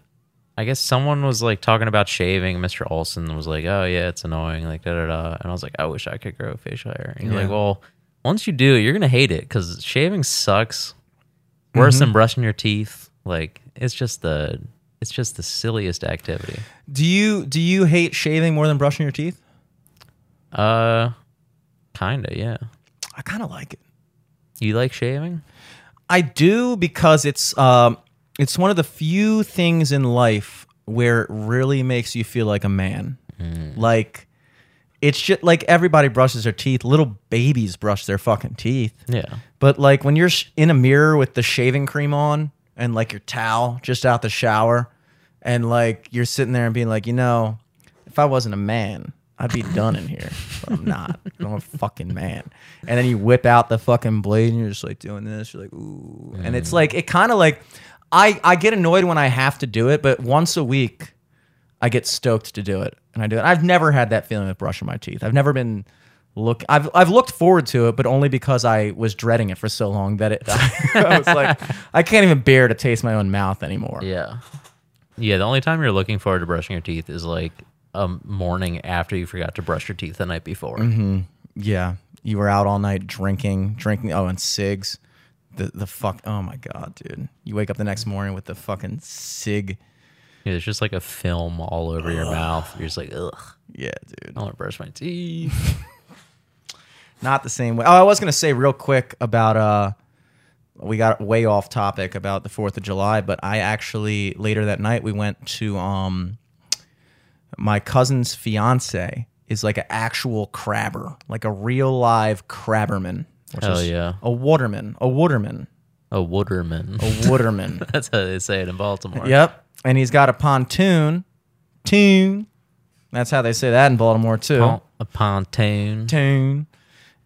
I guess someone was like talking about shaving. Mr. Olson was like, oh, yeah, it's annoying. Like, da da da. And I was like, I wish I could grow facial hair. And you're Yeah. like, well, once you do, you're going to hate it because shaving sucks. Worse Mm-hmm. than brushing your teeth. Like, it's just the. It's just the silliest activity. do you do you hate shaving more than brushing your teeth? Uh, kinda, yeah. I kind of like it. You like shaving? I do because it's um it's one of the few things in life where it really makes you feel like a man. Like it's just like everybody brushes their teeth. Little babies brush their fucking teeth. Yeah. But like when you're sh- in a mirror with the shaving cream on and like your towel just out the shower and like you're sitting there and being like, you know, if I wasn't a man, I'd be done in here. But I'm not. I'm a fucking man. And then you whip out the fucking blade and you're just like doing this. You're like, ooh. And it's mm. like it kind of like I I get annoyed when I have to do it, but once a week I get stoked to do it, and I do it. I've never had that feeling with brushing my teeth. I've never been look. I've I've looked forward to it, but only because I was dreading it for so long that it. I was like, I can't even bear to taste my own mouth anymore. Yeah. Yeah. The only time you're looking forward to brushing your teeth is like a morning after you forgot to brush your teeth the night before. Mm-hmm. Yeah, you were out all night drinking, drinking. Oh, and cigs. The the fuck. Oh my god, dude. You wake up the next morning with the fucking cig. Yeah, there's just like a film all over your mouth. You're just like, ugh, Yeah, dude. I want to brush my teeth. not the same way. Oh, I was gonna say real quick about uh, we got way off topic about the Fourth of July, but I actually later that night we went to um, my cousin's fiance is like an actual crabber, like a real live crabberman. Which Hell is yeah. a waterman, a waterman, A waterman. a waterman. That's how they say it in Baltimore. yep, and he's got a pontoon, tune. That's how they say that in Baltimore too. Pon- A pontoon. tune.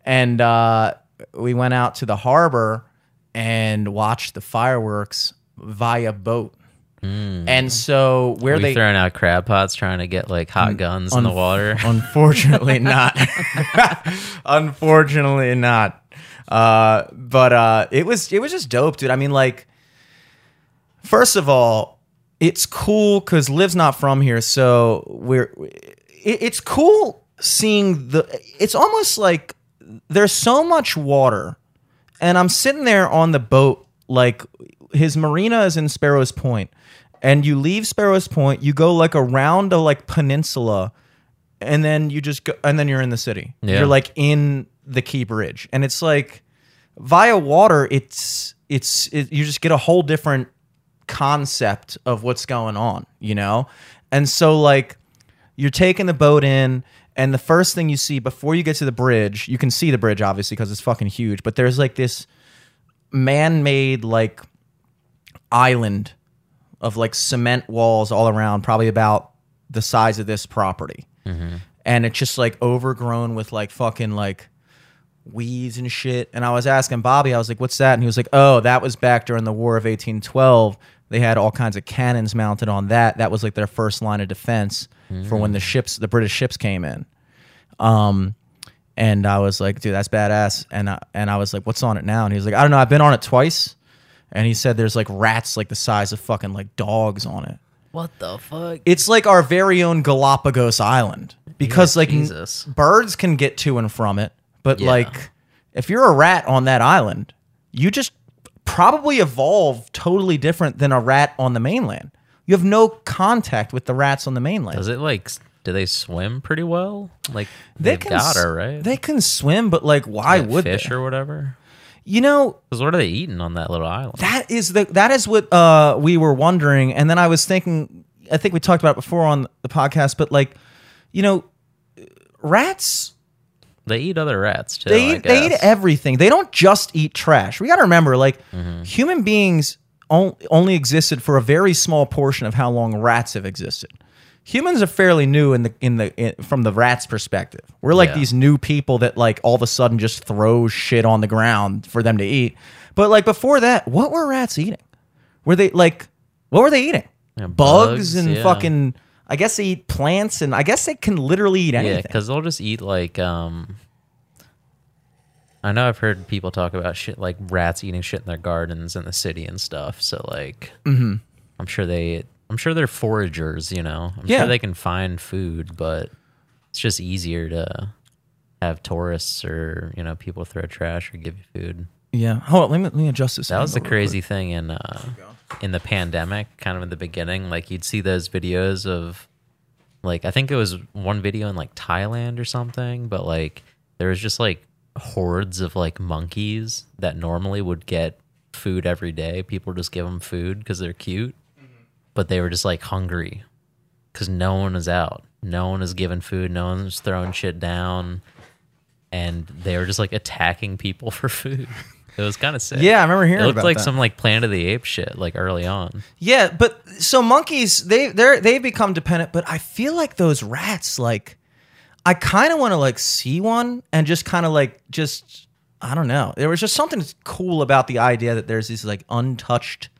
And uh, we went out to the harbor and watched the fireworks via boat. And so where Are they throwing out crab pots trying to get like hot guns in the water? unfortunately not. unfortunately not. Uh, but uh, it was it was just dope, dude. I mean, like, first of all, it's cool because Liv's not from here, so we're. It, it's cool seeing the. It's almost like there's so much water, and I'm sitting there on the boat, like his marina is in Sparrows Point, and you leave Sparrows Point, you go like around a like peninsula, and then you just go, and then you're in the city. Yeah. You're like in the Key Bridge, and it's like via water. It's it's it, you just get a whole different concept of what's going on, you know, and so like you're taking the boat in and the first thing you see before you get to the bridge you can see the bridge obviously because it's fucking huge but there's like this man-made like island of like cement walls all around probably about the size of this property. Mm-hmm. And it's just like overgrown with like fucking like weeds and shit. And i was asking bobby i was like what's that? And he was like oh that was back during the war of 1812 they had all kinds of cannons mounted on that. That was like their first line of defense for when the ships the british ships came in. Um and i was like dude that's badass. And I, and i was like what's on it now? And he was like i don't know. I've been on it twice. And he said there's like rats like the size of fucking like dogs on it. What the fuck? it's like our very own Galapagos Island because Yeah, like Jesus. birds can get to and from it, but Yeah. like if you're a rat on that island, you just probably evolve totally different than a rat on the mainland. You have no contact with the rats on the mainland. Does it like? Do they swim pretty well? Like they they've can got her right. They can swim, but like why Like would fish they? or whatever? You know, Because what are they eating on that little island? that is the that is what uh we were wondering and then i was thinking i think we talked about it before on the podcast but like you know rats They eat other rats too. they eat, they eat everything they don't just eat trash we got to remember like Mm-hmm. human beings on, only existed for a very small portion of how long rats have existed humans are fairly new in the in the in, from the rats perspective we're like Yeah. these new people that like all of a sudden just throw shit on the ground for them to eat but like before that what were rats eating were they like what were they eating Yeah, bugs, bugs, and yeah. fucking i guess they eat plants and i guess they can literally eat anything Yeah, because they'll just eat like um. I know I've heard people talk about shit like rats eating shit in their gardens in the city and stuff. So like, Mm-hmm. I'm sure they, I'm sure they're foragers. You know, I'm Yeah. sure they can find food, but it's just easier to have tourists or you know people throw trash or give you food. yeah hold on let me, let me adjust this That was the angle real crazy thing in uh, in the pandemic, kind of in the beginning. Like you'd see those videos of, like I think it was one video in like Thailand or something, but like there was just like hordes of like monkeys that normally would get food every day. People just give them food because they're cute, mm-hmm. but they were just like hungry because no one was out. No one was giving food. No one was throwing shit down, and they were just like attacking people for food. It was kind of sick. Yeah, I remember hearing that. It looked like that. some like Planet of the Apes shit, like early on. Yeah, but so monkeys they they they become dependent, but I feel like those rats like I kind of want to like see one and just kind of like just I don't know. There was just something cool about the idea that there's this like untouched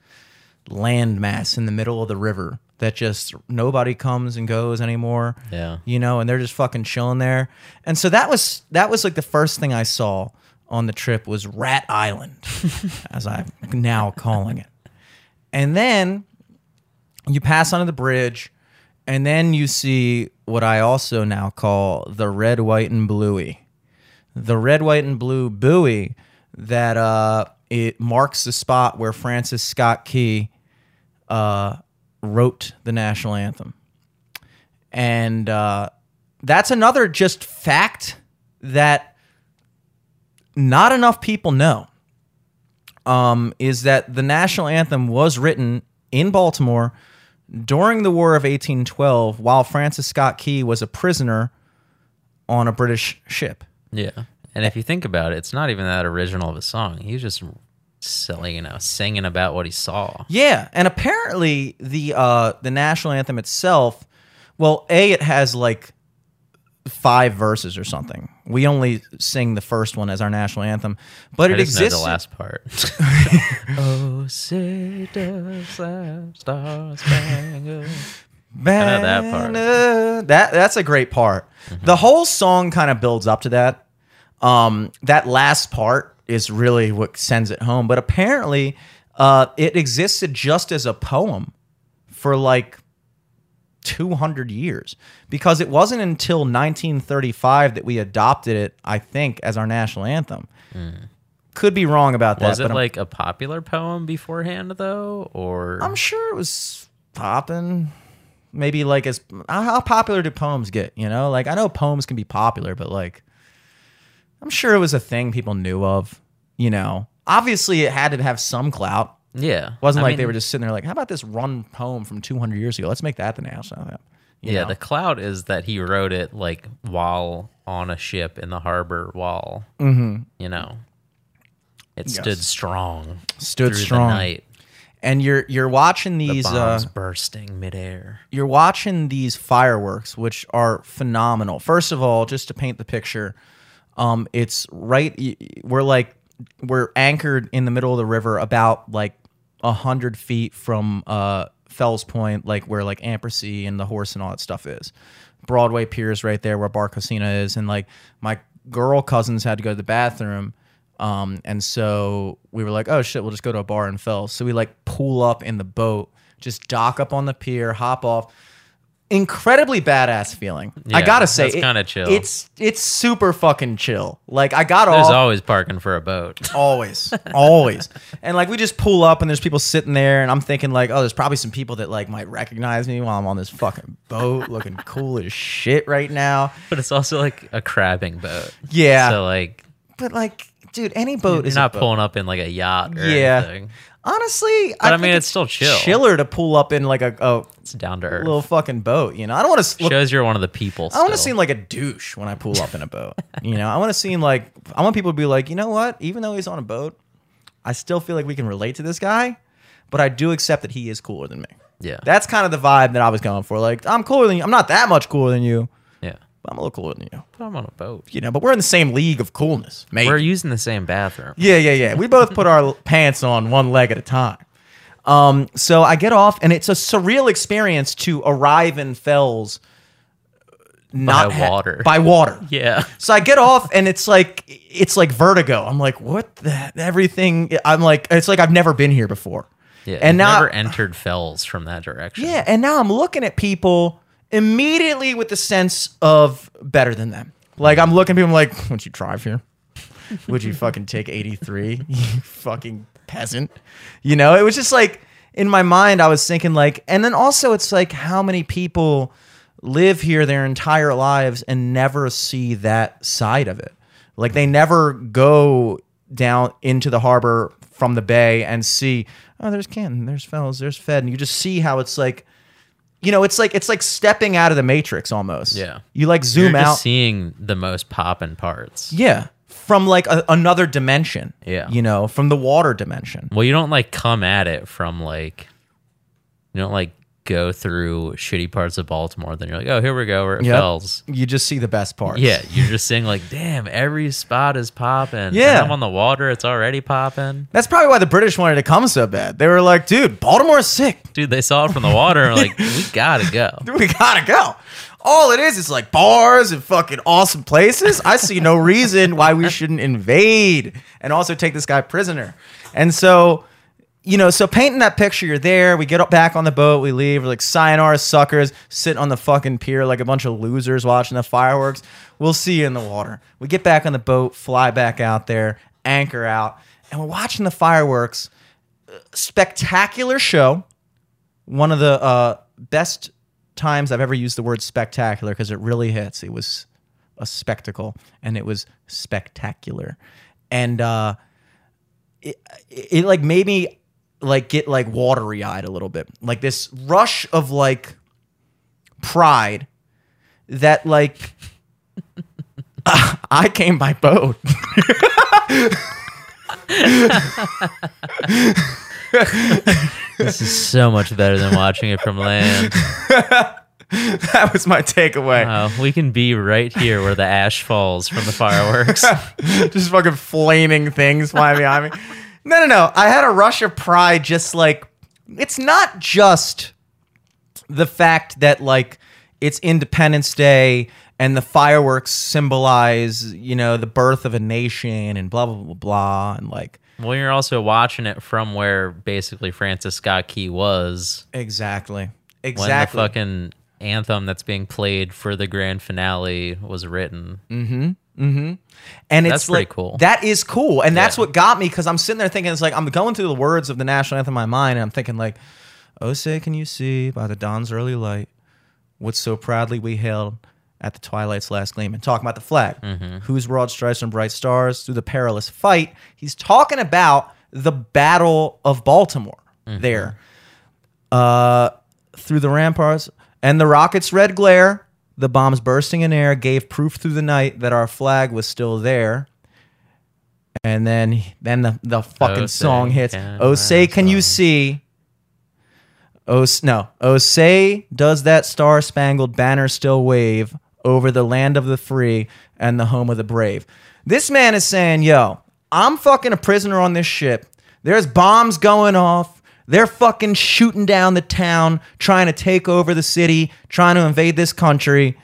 landmass in the middle of the river that just nobody comes and goes anymore. Yeah. You know, and they're just fucking chilling there. And so that was that was like the first thing I saw on the trip was Rat Island, as I'm now calling it. And then you pass under the bridge, and then you see what I also now call the red, white, and bluey. The red, white, and blue buoy that uh, it marks the spot where Francis Scott Key uh, wrote the national anthem. And uh, that's another just fact that not enough people know um, is that the national anthem was written in Baltimore during the War of 1812 while Francis Scott Key was a prisoner on a British ship. Yeah. And if you think about it, it's not even that original of a song. He was just silly, you know, singing about what he saw. Yeah, and apparently the uh, the national anthem itself, well, a it has like five verses or something. We only sing the first one as our national anthem, but I it just know exists. the last part. oh, say does that star spangled know that part. That that's a great part. Mm-hmm. The whole song kind of builds up to that. Um, that last part is really what sends it home. But apparently, uh, it existed just as a poem for like 200 years because it wasn't until 1935 that we adopted it. I think as our national anthem. Hmm. Could be wrong about that. Was it I'm- like a popular poem beforehand, though? Or I'm sure it was popping. Maybe like as uh, how popular do poems get? You know, like I know poems can be popular, but like I'm sure it was a thing people knew of. You know, obviously it had to have some clout. Yeah. It wasn't I like they were just sitting there like, how about this run poem from 200 years ago? Let's make that the national anthem. You Yeah, know? the cloud is that he wrote it like while on a ship in the harbor while, Mm-hmm. you know, it stood strong stood strong. the night. And you're you're watching The these. Uh, bombs bursting midair. you're watching these fireworks, which are phenomenal. First of all, just to paint the picture, um, it's right. We're like we're anchored in the middle of the river, about like a hundred feet from uh, Fells Point, like where like Ampersea and the horse and all that stuff is. Broadway Piers right there where Barcocina is, and like my girl cousins had to go to the bathroom. Um, and so we were like, oh shit, we'll just go to a bar in Fells. So we like pull up in the boat, just dock up on the pier, hop off. Incredibly badass feeling. I gotta say, it's kinda chill. It's it's super fucking chill. Like I got There's off always parking for a boat. always, always, and like we just pull up and there's people sitting there, and I'm thinking like, oh, there's probably some people that like might recognize me while I'm on this fucking boat, looking cool as shit right now. But it's also like a crabbing boat. Yeah, So like but like, dude, any boat you're is not pulling up in like a yacht or Yeah. anything. Honestly, But I think mean, it's still chill. Chiller to pull up in like a, a It's down to earth. little fucking boat. You know, I don't want to look. Shows you're one of the people. I want to seem like a douche when I pull up in a boat. You know, I want to seem like I want people to be like, you know what? Even though he's on a boat, I still feel like we can relate to this guy. But I do accept that he is cooler than me. Yeah. That's kind of the vibe that I was going for. Like, I'm cooler than you. I'm not that much cooler than you, I'm a little cooler than you. But I'm on a boat. You know, but we're in the same league of coolness, mate. We're using the same bathroom. Yeah, yeah, yeah. We both put our pants on one leg at a time. Um, so I get off, and it's a surreal experience to arrive in Fells. Not ha- water. by water. Yeah. So I get off, and it's like it's like vertigo. I'm like, what the everything? I'm like, it's like I've never been here before. Yeah. and now never entered fells from that direction. yeah, and now I'm looking at people immediately with the sense of better than them. Like I'm looking at people like, would you drive here? Would you fucking take 83? You fucking peasant. You know, it was just like in my mind, I was thinking like, and then also it's like how many people live here their entire lives and never see that side of it. Like they never go down into the harbor from the bay and see, oh, there's Canton, there's Fells, there's Fed, and you just see how it's like, you know, it's like it's like stepping out of the matrix almost. Yeah. You like You're zoom just out. seeing the most poppin' parts. yeah. From like a, another dimension. Yeah. You know, from the water dimension. Well, you don't like come at it from like you don't like go through shitty parts of Baltimore. Then you're like, oh, here we go. We're at Yep. Fells. You just see the best parts. Yeah, you're just saying like, damn, every spot is popping. Yeah. I'm on the water. It's already popping. That's probably why the British wanted to come so bad. They were like, dude, Baltimore's sick. Dude, they saw it from the water and like, we gotta go. We gotta go. All it is is like bars and fucking awesome places. I see no reason why we shouldn't invade and also take this guy prisoner. And so, you know, so painting that picture, you're there. We get back on the boat, we leave. We're like sayonara suckers, sitting on the fucking pier like a bunch of losers watching the fireworks. We'll see you in the water. We get back on the boat, fly back out there, anchor out, and we're watching the fireworks. Spectacular show one of the uh, best times I've ever used the word spectacular because it really hits. It was a spectacle and it was spectacular. And uh, it, it, it like made me like get like watery eyed a little bit. Like this rush of like pride that like I came by boat. This is so much better than watching it from land. that was my takeaway. Wow, we can be right here where the ash falls from the fireworks. just fucking flaming things flying behind me. No, no, no. I had a rush of pride. Just like it's not just the fact that like it's Independence Day and the fireworks symbolize, you know, the birth of a nation and blah blah blah blah and like well, you're also watching it from where basically Francis Scott Key was exactly, Exactly. when the fucking anthem that's being played for the grand finale was written. Mm-hmm. And it's That's like, cool. That is cool, and that's Yeah. what got me because I'm sitting there thinking it's like I'm going through the words of the national anthem in my mind, and I'm thinking like, "Oh, say can you see by the dawn's early light, what so proudly we hailed at the twilight's last gleam?" And talking about the flag, Mm-hmm. whose broad stripes and bright stars through the perilous fight. He's talking about the Battle of Baltimore Mm-hmm. there, uh, through the ramparts and the rocket's red glare. The bombs bursting in air gave proof through the night that our flag was still there. And then, then the, the fucking Oh, song hits. can Oh, say, can you see? Oh, no. Oh, say, does that star spangled banner still wave over the land of the free and the home of the brave? This man is saying, yo, I'm fucking a prisoner on this ship. There's bombs going off. They're fucking shooting down the town, trying to take over the city, trying to invade this country.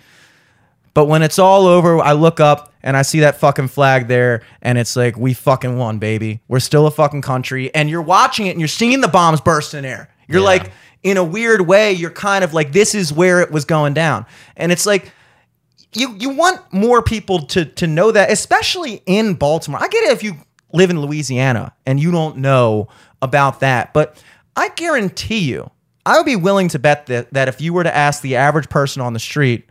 But when it's all over, I look up and I see that fucking flag there, and it's like, we fucking won, baby. We're still a fucking country. And you're watching it and you're seeing the bombs burst in air. You're Yeah. like, in a weird way, you're kind of like, this is where it was going down. And it's like, you you want more people to to know that, especially in Baltimore. I get it if you live in Louisiana and you don't know about that, but I guarantee you, I would be willing to bet that that if you were to ask the average person on the street,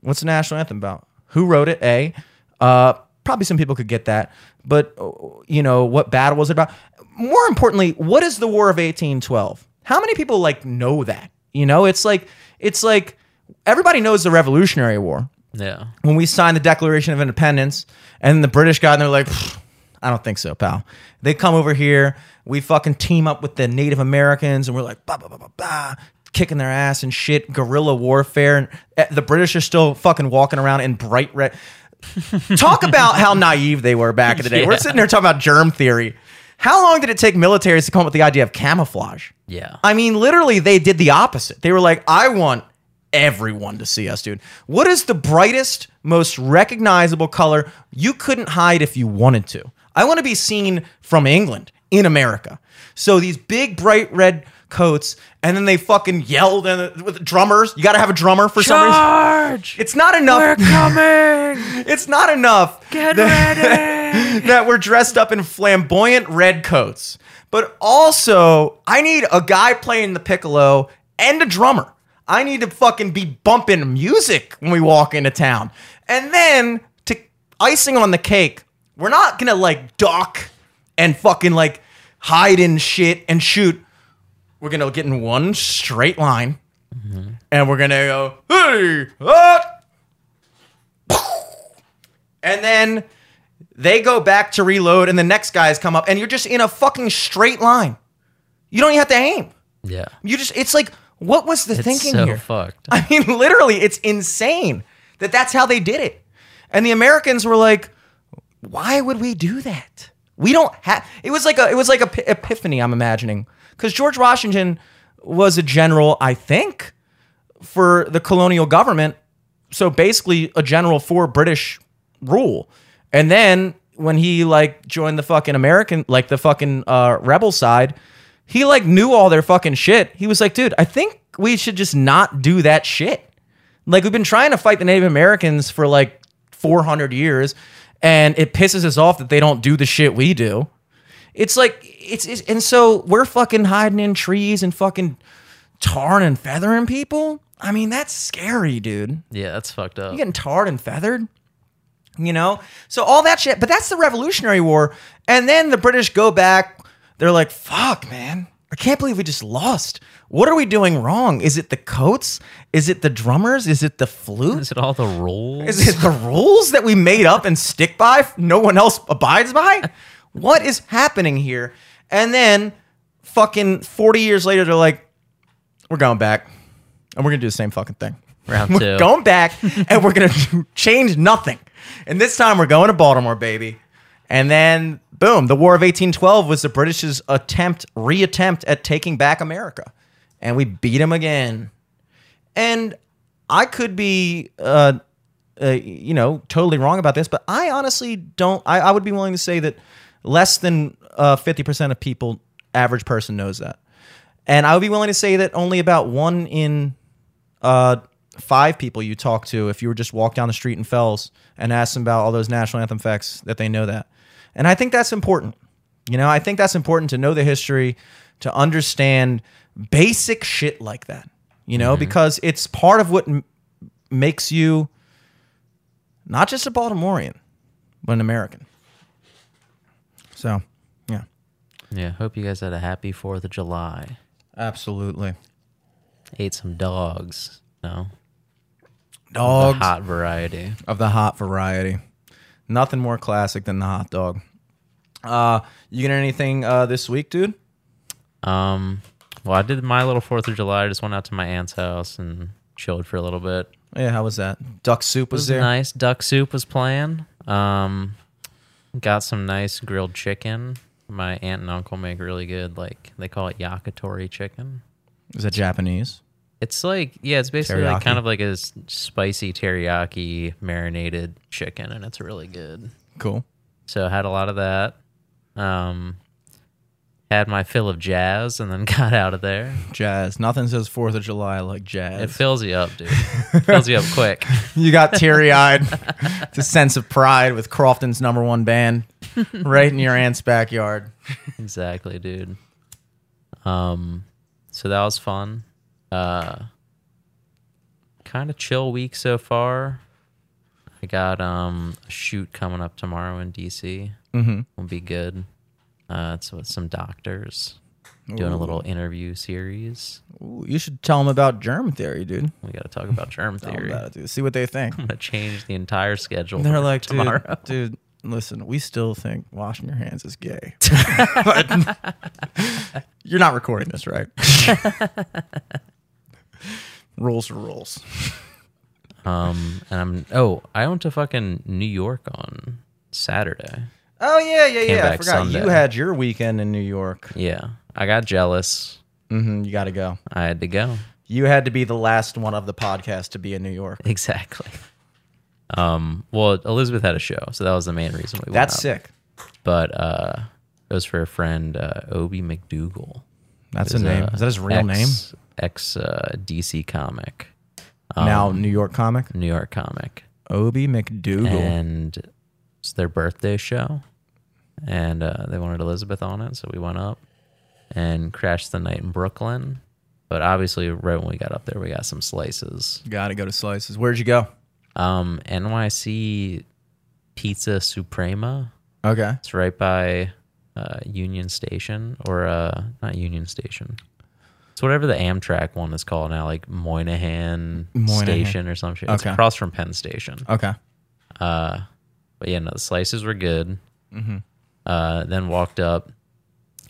what's the national anthem about? Who wrote it? A. Uh, probably some people could get that, but uh, you know what battle was it about? More importantly, what is the War of 1812? How many people like know that? You know, it's like it's like everybody knows the Revolutionary War Yeah. when we signed the Declaration of Independence, and the British got, and they're like, "Pfft, I don't think so, pal. They come over here, we fucking team up with the Native Americans, and we're like, bah, bah, bah, bah, bah, kicking their ass and shit, guerrilla warfare. And eh, the British are still fucking walking around in bright red. Talk about how naive they were back in the day. We're sitting there talking about germ theory. How long did it take militaries to come up with the idea of camouflage? Yeah. I mean, literally, they did the opposite. They were like, I want everyone to see us, dude. What is the brightest, most recognizable color you couldn't hide if you wanted to? I want to be seen from England in America. So these big, bright red coats, and then they fucking yelled and uh, with drummers. You got to have a drummer for some reason. Charge! It's not enough. We're coming! It's not enough Get that, ready! that we're dressed up in flamboyant red coats, but also I need a guy playing the piccolo and a drummer. I need to fucking be bumping music when we walk into town. And then to icing on the cake, we're not gonna like duck and fucking like hide in shit and shoot. We're gonna get in one straight line, and we're gonna go hey, ah! and then they go back to reload, and the next guys come up, and you're just in a fucking straight line. You don't even have to aim. Yeah. You just it's like what was the It's thinking so here? fucked. I mean, literally, it's insane that that's how they did it. And the Americans were like, "Why would we do that? We don't have." It was like a it was like a epiphany. I'm imagining because George Washington was a general, I think, for the colonial government. So basically, a general for British rule. And then when he like joined the fucking American, like the fucking uh, rebel side, he like knew all their fucking shit. He was like, dude, I think we should just not do that shit. Like we've been trying to fight the Native Americans for like 400 years, and it pisses us off that they don't do the shit we do. It's like it's, it's and so we're fucking hiding in trees and fucking tarring and feathering people. I mean, that's scary, dude. Yeah, that's fucked up. You getting tarred and feathered? You know? So all that shit, but that's the Revolutionary War. And then the British go back. They're like, fuck, man. I can't believe we just lost. What are we doing wrong? Is it the coats? Is it the drummers? Is it the flute? Is it all the rules? Is it the rules that we made up and stick by? No one else abides by? What is happening here? And then fucking 40 years later, they're like, we're going back and we're going to do the same fucking thing. Round We're two. going back and we're going to change nothing. And this time we're going to Baltimore, baby. And then, boom, the War of 1812 was the British's attempt, reattempt at taking back America. And we beat them again. And I could be, uh, uh, you know, totally wrong about this, but I honestly don't. I, I would be willing to say that less than uh, 50% of people, average person, knows that. And I would be willing to say that only about one in uh, five people you talk to, if you were just walk down the street in Fells and ask them about all those national anthem facts, that they know that. And I think that's important. You know, I think that's important to know the history, to understand basic shit like that. You know, mm-hmm. because it's part of what m- makes you not just a Baltimorean, but an American. So, yeah, yeah, hope you guys had a happy 4th of July. absolutely. Ate some dogs. No? The Dogs hot variety. of the hot variety. Nothing more classic than the hot dog. Uh, you get anything uh, this week, dude? Um, well, I did my little 4th of July. I just went out to my aunt's house and chilled for a little bit. Yeah, how was that? Duck soup was, was there. nice. Duck soup was playing. Um, got some nice grilled chicken. My aunt and uncle make really good, like they call it yakitori chicken. Is that Japanese? It's like yeah, it's basically like kind of like a spicy teriyaki marinated chicken, and it's really good. Cool. So I had a lot of that. Um, had my fill of jazz, and then got out of there. Jazz. Nothing says Fourth of July like jazz. It fills you up, dude. fills you up quick. you got teary eyed. it's a sense of pride with Crofton's number one band right in your aunt's backyard. exactly, dude. Um, so that was fun. Uh, kind of chill week so far. I got um a shoot coming up tomorrow in DC. Mm-hmm. Will be good. Uh, it's with some doctors doing a little interview series. Ooh, you should tell them about germ theory, dude. We got to talk about germ Tell 'em theory. about it, dude. See what they think. I'm gonna change the entire schedule. They're for like, tomorrow. dude, dude, listen, we still think washing your hands is gay. You're not recording this, right? Rules are rules. Um, and I'm oh, I went to fucking New York on Saturday. Oh yeah, yeah, Came yeah. I forgot you had your weekend in New York. Yeah, I got jealous. Mm-hmm, you got to go. I had to go. You had to be the last one of the podcast to be in New York. Exactly. Um, well, Elizabeth had a show, so that was the main reason we went. That's sick. But uh, it was for a friend, uh, Obi McDougal. That's a name. a Is that his real name? ex- Ex uh, DC comic, um, now New York comic New York comic, Obi McDougal. and it's their birthday show, and uh, they wanted Elizabeth on it, so we went up and crashed the night in Brooklyn. But obviously, right when we got up there, we got some slices. got to go to Slices. Where'd you go? Um, NYC Pizza Suprema. Okay. It's right by uh, Union Station or uh, not Union Station. It's whatever the Amtrak one is called now, like Moynihan, Moynihan. Station or some shit. It's Okay. across from Penn Station. Okay. Uh, but yeah, no, the slices were good. Mm-hmm. Uh, then walked up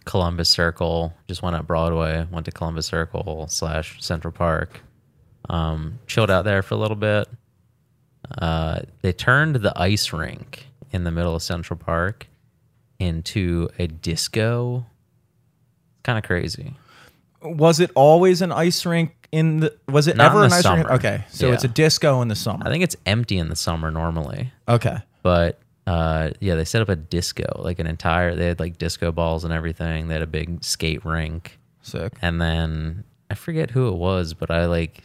Columbus Circle, just went up Broadway, went to Columbus Circle slash Central Park. Um, chilled out there for a little bit. Uh, they turned the ice rink in the middle of Central Park into a disco. Kind of crazy. Was it always an ice rink in the? Was it Not ever in an the ice rink? summer. Okay, so Yeah. it's a disco in the summer. I think it's empty in the summer normally. okay. but uh yeah they set up a disco like an entire they had like disco balls and everything they had a big skate rink Sick. and then i forget who it was but i like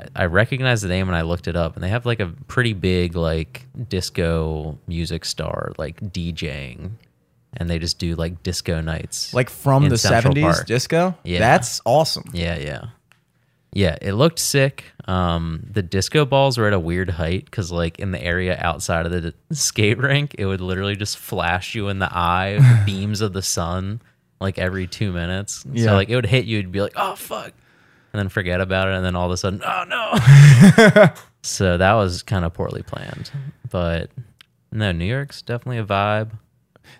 I- i recognized the name and i looked it up and they have like a pretty big like disco music star like djing and they just do like disco nights Like from the seventies disco. Yeah. That's awesome. yeah yeah yeah it looked sick um the disco balls were at a weird height because like in the area outside of the skate rink it would literally just flash you in the eye beams of the sun like every two minutes Yeah. so like it would hit you you'd be like oh fuck and then forget about it and then all of a sudden oh no so that was kind of poorly planned but no new york's definitely a vibe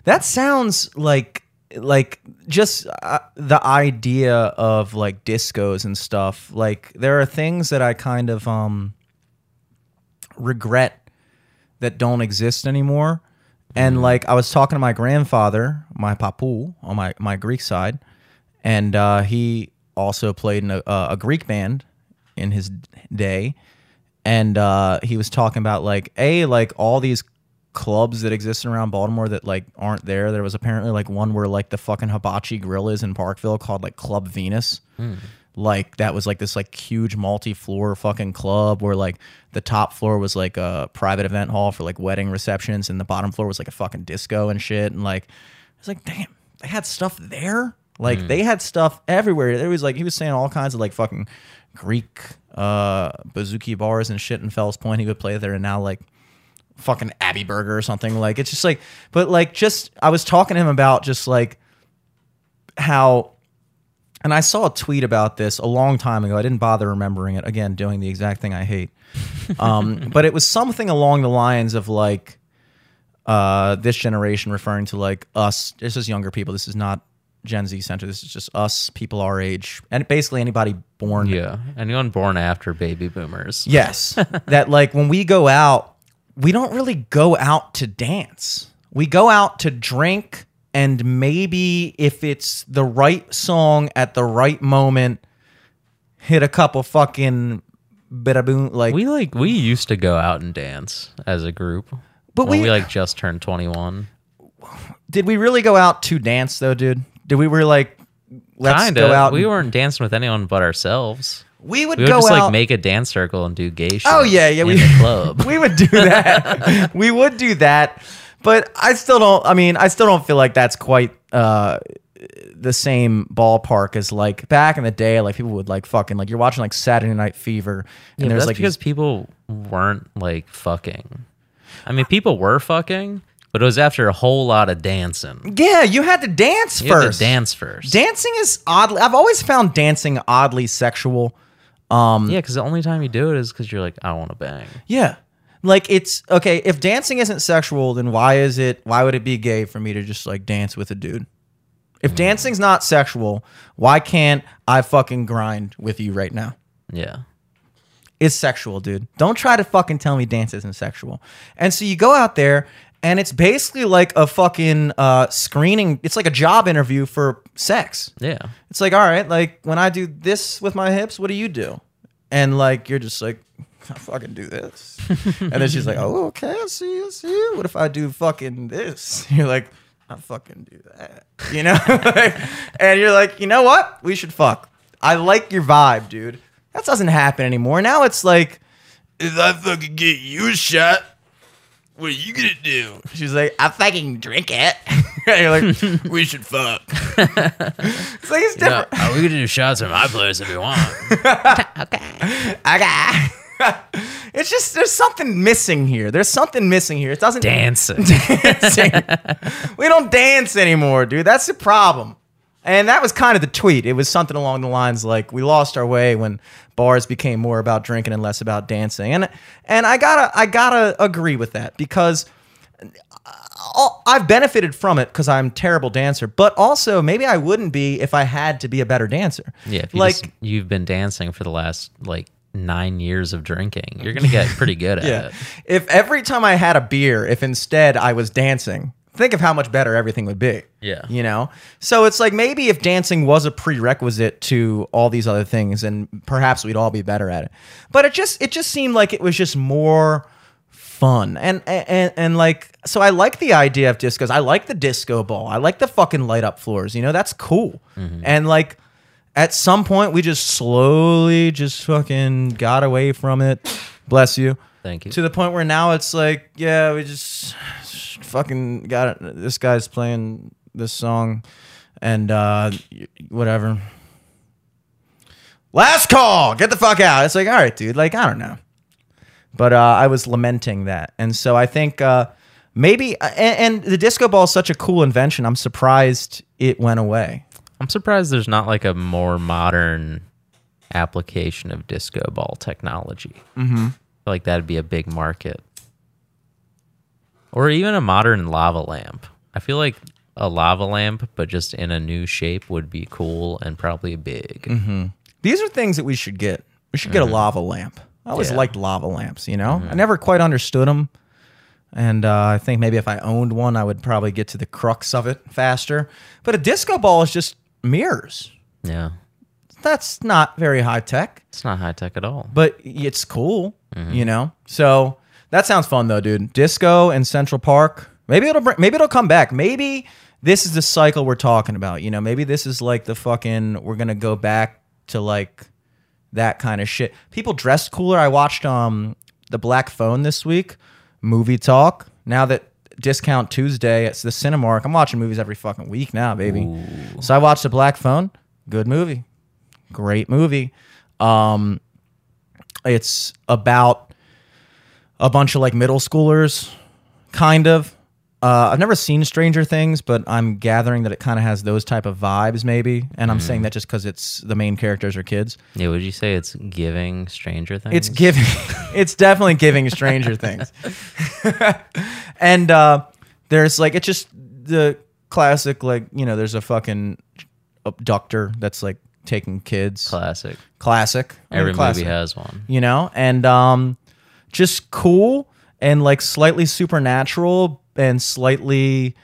That sounds like like just uh, the idea of like discos and stuff. Like there are things that I kind of um regret that don't exist anymore. And like I was talking to my grandfather, my papu on my my Greek side, and uh, he also played in a, a Greek band in his day, and uh, he was talking about like a like all these clubs that exist around Baltimore that like aren't there. There was apparently like one where like the fucking hibachi grill is in Parkville called like Club Venus. Like that was like this like huge multi-floor fucking club where like the top floor was like a private event hall for like wedding receptions and the bottom floor was like a fucking disco and shit and like it's like damn they had stuff there? Like they had stuff everywhere. There was like he was saying all kinds of like fucking Greek uh bouzouki bars and shit in Fells Point. He would play there and now like fucking Abbey Burger or something. Like it's just like, but like just I was talking to him about just like how, and I saw a tweet about this a long time ago. I didn't bother remembering it. Again, doing the exact thing I hate. Um, but it was something along the lines of like uh, this generation referring to like us. This is younger people. This is not Gen Z center. This is just us people our age and basically anybody born yeah anyone born after baby boomers Yes. that like when we go out, we don't really go out to dance. We go out to drink and maybe if it's the right song at the right moment, hit a couple fucking boom like We like we used to go out and dance as a group. But we- we, like just turned 21. did we really go out to dance though, dude? Did we were like let's Kind go out We and- weren't dancing with anyone but ourselves. We would We would go just out like make a dance circle and do gay shit. Oh yeah, yeah, in we the club. we would do that. we would do that, but I still don't. I mean, I still don't feel like that's quite uh, the same ballpark as like back in the day. Like people would like fucking like you're watching like Saturday Night Fever, and but there's like because these, people weren't like fucking. I mean, people were fucking, but it was after a whole lot of dancing. yeah, you had to dance You had to first. dance first. Dancing is oddly. I've always found dancing oddly sexual. Um, yeah, because the only time you do it is because you're like, I want to bang. Yeah. Like it's okay, if dancing isn't sexual, then why is it why would it be gay for me to just like dance with a dude? If dancing's not sexual, why can't I fucking grind with you right now? Yeah. It's sexual, dude. Don't try to fucking tell me dance isn't sexual. And so you go out there and it's basically like a fucking uh screening, it's like a job interview for sex. Yeah. It's like, all right, like when I do this with my hips, what do you do? And like you're just like, I fucking do this. and then she's like, Oh, okay, I see, I see. What if I do fucking this? You're like, I fucking do that. You know? and you're like, you know what? We should fuck. I like your vibe, dude. That doesn't happen anymore. Now it's like, if I fucking get you shot, what are you gonna do? She's like, I fucking drink it. and you're like, we should fuck. it's like it's different. Uh, we could do shots at my place if you want. okay. Okay. It's just there's something missing here. There's something missing here. It doesn't Dancing. dancing. we don't dance anymore, dude. That's the problem. And that was kind of the tweet. It was something along the lines like we lost our way when bars became more about drinking and less about dancing. And and I gotta I gotta agree with that because uh, I'll- I've benefited from it because I'm a terrible dancer, but also maybe I wouldn't be if I had to be a better dancer. Yeah, if you like just, you've been dancing for the last like nine years of drinking, you're gonna get pretty good at Yeah. it. If every time I had a beer, if instead I was dancing, think of how much better everything would be. Yeah. You know? So it's like maybe if dancing was a prerequisite to all these other things, and perhaps we'd all be better at it. But it just it just seemed like it was just more fun. And and and like so I like the idea of discos. I like the disco ball. I like the fucking light up floors. You know, that's cool. Mm-hmm. And like at some point we just slowly just fucking got away from it. Bless you. Thank you. To the point where now it's like, yeah, we just fucking got it. This guy's playing this song and uh whatever. Last call. Get the fuck out. It's like, all right, dude. Like, I don't know. But uh, I was lamenting that. And so I think uh, maybe, and, and the disco ball is such a cool invention. I'm surprised it went away. I'm surprised there's not like a more modern application of disco ball technology. Mm-hmm. like that'd be a big market. Or even a modern lava lamp. I feel like a lava lamp, but just in a new shape, would be cool and probably big. Mm-hmm. These are things that we should get. We should get a mm-hmm. lava lamp. I always Yeah. liked lava lamps, you know? I mm-hmm. never quite understood them. And uh, I think maybe if I owned one, I would probably get to the crux of it faster. But a disco ball is just mirrors. Yeah. That's not very high tech, It's not high tech at all. but it's cool, you know? So that sounds fun though, dude. Disco and Central Park. Maybe it'll bring, maybe it'll come back. Maybe this is the cycle we're talking about. You know, maybe this is like the fucking we're gonna go back to like that kind of shit. People dressed cooler. I watched um the Black Phone this week, movie talk. Now that Discount Tuesday, it's the Cinemark. I'm watching movies every fucking week now, baby. So I watched the Black Phone. Good movie, great movie. Um, it's about a bunch of like middle schoolers, kind of. Uh, I've never seen Stranger Things, but I'm gathering that it kind of has those type of vibes, maybe. And I'm saying that just because it's the main characters are kids. Yeah, would you say it's giving Stranger Things? It's giving. it's definitely giving Stranger Things. and uh, there's like it's just the classic like you know there's a fucking abductor that's like taking kids. classic. classic. I mean, Every classic, movie has one. You know, and um, just cool and like slightly supernatural and slightly.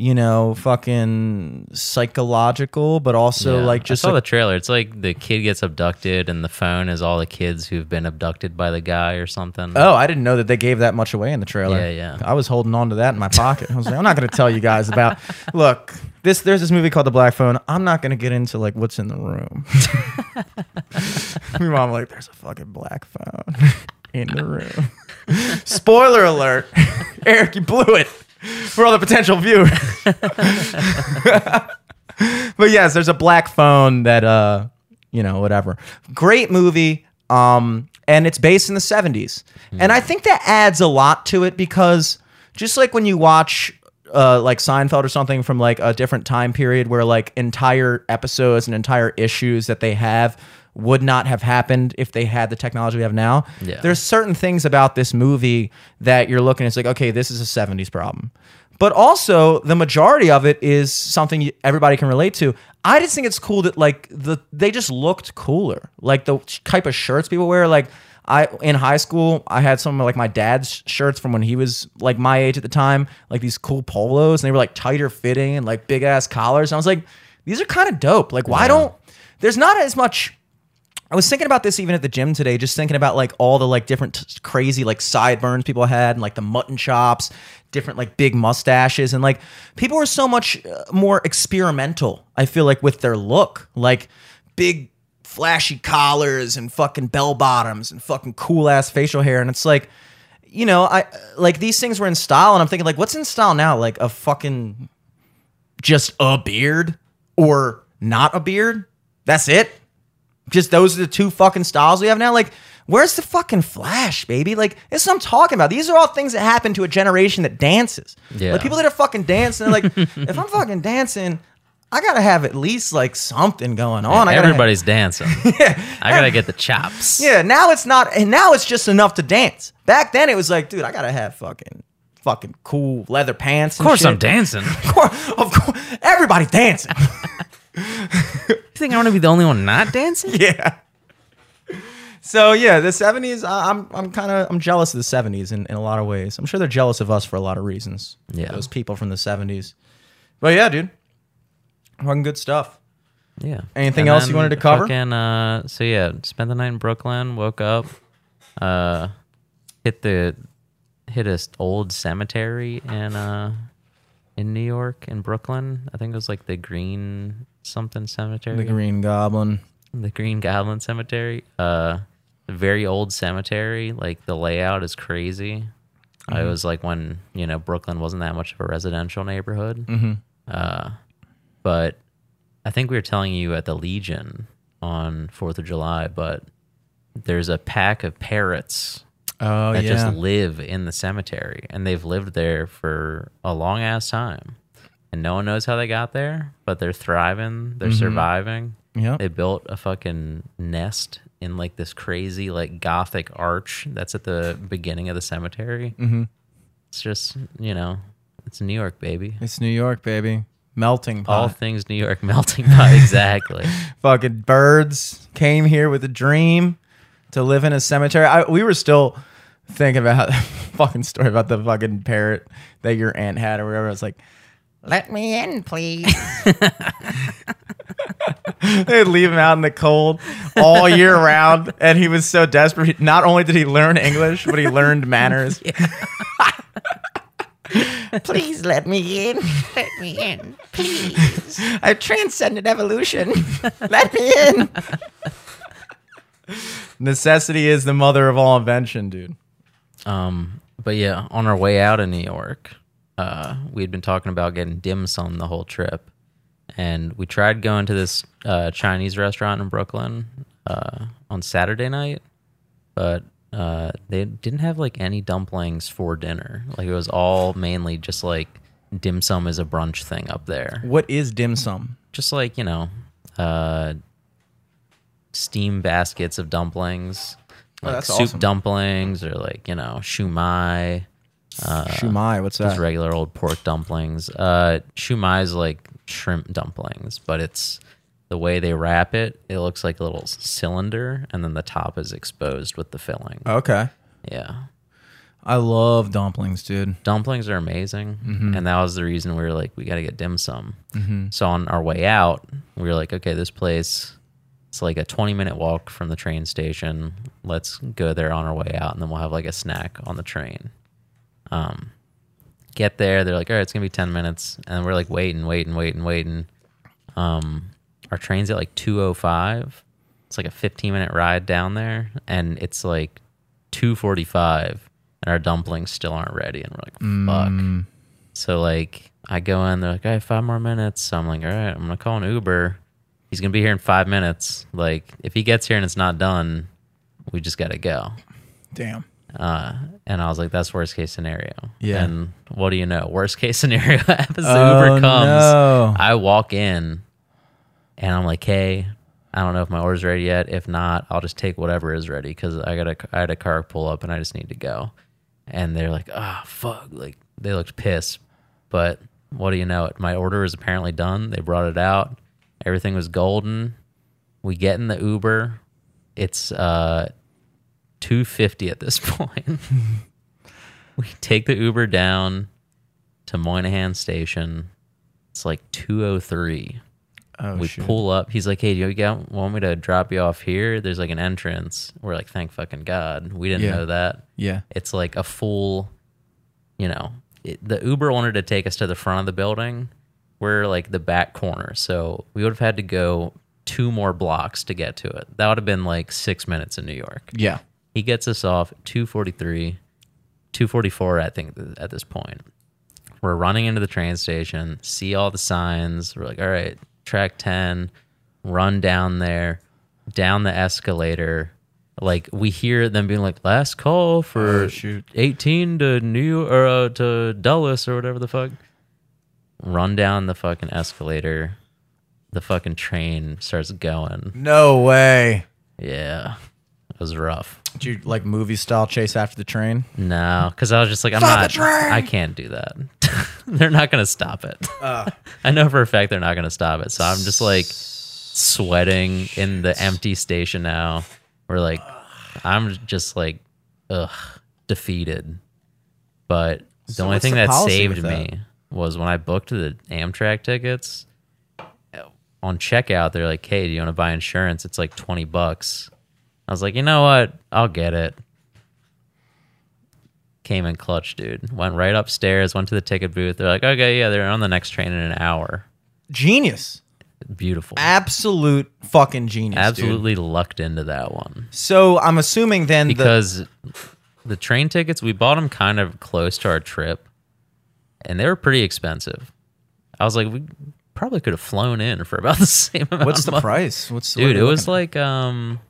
You know, fucking psychological, but also Yeah. like just I saw like, the trailer. It's like the kid gets abducted, and the phone is all the kids who've been abducted by the guy or something. Oh, I didn't know that they gave that much away in the trailer. Yeah, yeah. I was holding on to that in my pocket. I was like, I'm not going to tell you guys about. Look, this there's this movie called The Black Phone. I'm not going to get into like what's in the room. My mom like, there's a fucking black phone in the room. Spoiler alert, Eric, you blew it for all the potential viewers. but yes, there's a black phone that uh, you know, whatever. Great movie. Um, and it's based in the 70s. And I think that adds a lot to it because just like when you watch uh, like Seinfeld or something from like a different time period where like entire episodes and entire issues that they have would not have happened if they had the technology we have now. Yeah. There's certain things about this movie that you're looking at, it's like, okay, this is a 70s problem. But also, the majority of it is something everybody can relate to. I just think it's cool that like the they just looked cooler, like the type of shirts people wear. Like I in high school, I had some of like my dad's shirts from when he was like my age at the time, like these cool polos, and they were like tighter fitting and like big ass collars. And I was like, these are kind of dope. Like, why don't there's not as much I was thinking about this even at the gym today, just thinking about like all the like different t- crazy like sideburns people had and like the mutton chops, different like big mustaches. And like people were so much uh, more experimental, I feel like, with their look. Like big flashy collars and fucking bell bottoms and fucking cool ass facial hair. And it's like, you know, I like these things were in style. And I'm thinking, like, what's in style now? Like a fucking just a beard or not a beard? That's it? Just those are the two fucking styles we have now. Like Where's the fucking flash, baby? Like, this is what I'm talking about. These are all things that happen to a generation that dances. Yeah. Like, people that are fucking dancing, like, if I'm fucking dancing, I gotta have at least like something going on. I gotta have- Everybody's dancing. yeah. I gotta get the chops. Yeah, now it's not, and now it's just enough to dance. Back then, it was like, dude, I gotta have fucking, fucking cool leather pants. Of course, I'm dancing. Of course, of course, everybody dancing. Think I want to be the only one not dancing? yeah. So yeah, the '70s. I- I'm, I'm kind of, I'm jealous of the '70s in, in a lot of ways. I'm sure they're jealous of us for a lot of reasons. Yeah. those people from the '70s. But yeah, dude, fucking good stuff. Yeah. Anything And else you then wanted to cover? Fucking, uh, so yeah, spent the night in Brooklyn. Woke up, uh, hit the hit a s- old cemetery in uh in New York in Brooklyn. I think it was like the Green something cemetery. The Green Goblin. the Green Goblin Cemetery. Uh, a very old cemetery. Like the layout is crazy. Uh, It was like when you know Brooklyn wasn't that much of a residential neighborhood. Mm-hmm. Uh, but I think we were telling you at the Legion on Fourth of July, but there's a pack of parrots Oh that yeah. just live in the cemetery, and they've lived there for a long ass time, and no one knows how they got there, but they're thriving, they're surviving. Yep. They built a fucking nest in like this crazy like gothic arch that's at the beginning of the cemetery. Mm-hmm. It's just you know, it's New York, baby. It's New York, baby. Melting pot. All things New York melting pot, exactly. fucking birds came here with a dream to live in a cemetery. I, we were still thinking about fucking story about the fucking parrot that your aunt had or whatever. I was like, let me in, please. They'd leave him out in the cold all year round, and he was so desperate. Not only did he learn English, but he learned manners. Please let me in. Let me in, please. I've transcended evolution. Let me in. Necessity is the mother of all invention, dude. Um, but yeah, on our way out of New York, uh, we had been talking about getting dim sum the whole trip, and we tried going to this uh, Chinese restaurant in Brooklyn uh, on Saturday night, but uh, they didn't have like any dumplings for dinner. Like it was all mainly just like dim sum is a brunch thing up there. What is dim sum? Just like you know, uh, steam baskets of dumplings. Like Oh, that's soup awesome. dumplings or like you know shumai Shumai, what's that? just regular old pork dumplings. Uh, shumai is like shrimp dumplings, but it's the way they wrap it. It looks like a little cylinder, and then the top is exposed with the filling. Okay. Yeah, I love dumplings, dude. dumplings are amazing, Mm-hmm. and that was the reason we were like, we got to get dim sum. So on our way out, we were like, okay, this place. It's like a 20 minute walk from the train station. Let's go there on our way out, and then we'll have like a snack on the train. Um, get there. They're like, all right, it's gonna be ten minutes, and we're like waiting, waiting, waiting, waiting. Um, our train's at like two oh five. It's like a fifteen minute ride down there, and it's like two forty five, and our dumplings still aren't ready, and we're like, fuck. So like, I go in. They're like, all right, five more minutes. So I'm like, all right, I'm gonna call an Uber. He's gonna be here in five minutes. Like, if he gets here and it's not done, we just gotta go. Damn. Uh, and I was like, that's worst case scenario. Yeah. And what do you know? Worst case scenario happens. Oh, Uber comes. no. I walk in and I'm like, hey, I don't know if my order's ready yet. If not, I'll just take whatever is ready because I got a, I had a car pull up and I just need to go. And they're like, ah, fuck. Like, they looked pissed. But what do you know? My order is apparently done. They brought it out. Everything was golden. We get in the Uber. It's uh 250 at this point. we take the Uber down to Moynihan Station. It's like 203. Oh, we shit. pull up. He's like, "Hey, do you got, want me to drop you off here? There's like an entrance." We're like, "Thank fucking God, we didn't Yeah. know that." Yeah. It's like a full, you know, it, the Uber wanted to take us to the front of the building. We're like the back corner, so we would have had to go two more blocks to get to it. That would have been like six minutes in New York. Yeah. He gets us off 243, 244, I think, at this point. We're running into the train station, see all the signs. We're like, all right, track 10, run down there, down the escalator. like we hear them being like last call for Oh, shoot. 18 to New or uh, to Dulles or whatever the fuck. Run down the fucking escalator. The fucking train starts going. No way. Yeah. It was rough. Did you like movie style chase after the train? No, because I was just like, I'm Fuck the not. train! I can't do that. they're not gonna stop it. Uh. I know for a fact they're not gonna stop it. So I'm just like sweating in the empty station now. We're like, I'm just like, ugh, defeated. But the So only what's thing the that policy saved with me was when I booked the Amtrak tickets. On checkout, they're like, "Hey, do you want to buy insurance? It's like twenty bucks." I was like, "You know what? I'll get it." Came in clutch, dude. Went right upstairs. Went to the ticket booth. They're like, "Okay, yeah, they're on the next train in an hour." Genius. Beautiful. Absolute fucking genius. dude. Absolutely lucked into that one So I'm assuming then because the train tickets we bought them kind of close to our trip, and they were pretty expensive. I was like, we probably could have flown in for about the same amount. what's the price? What's what dude? It was looking like um,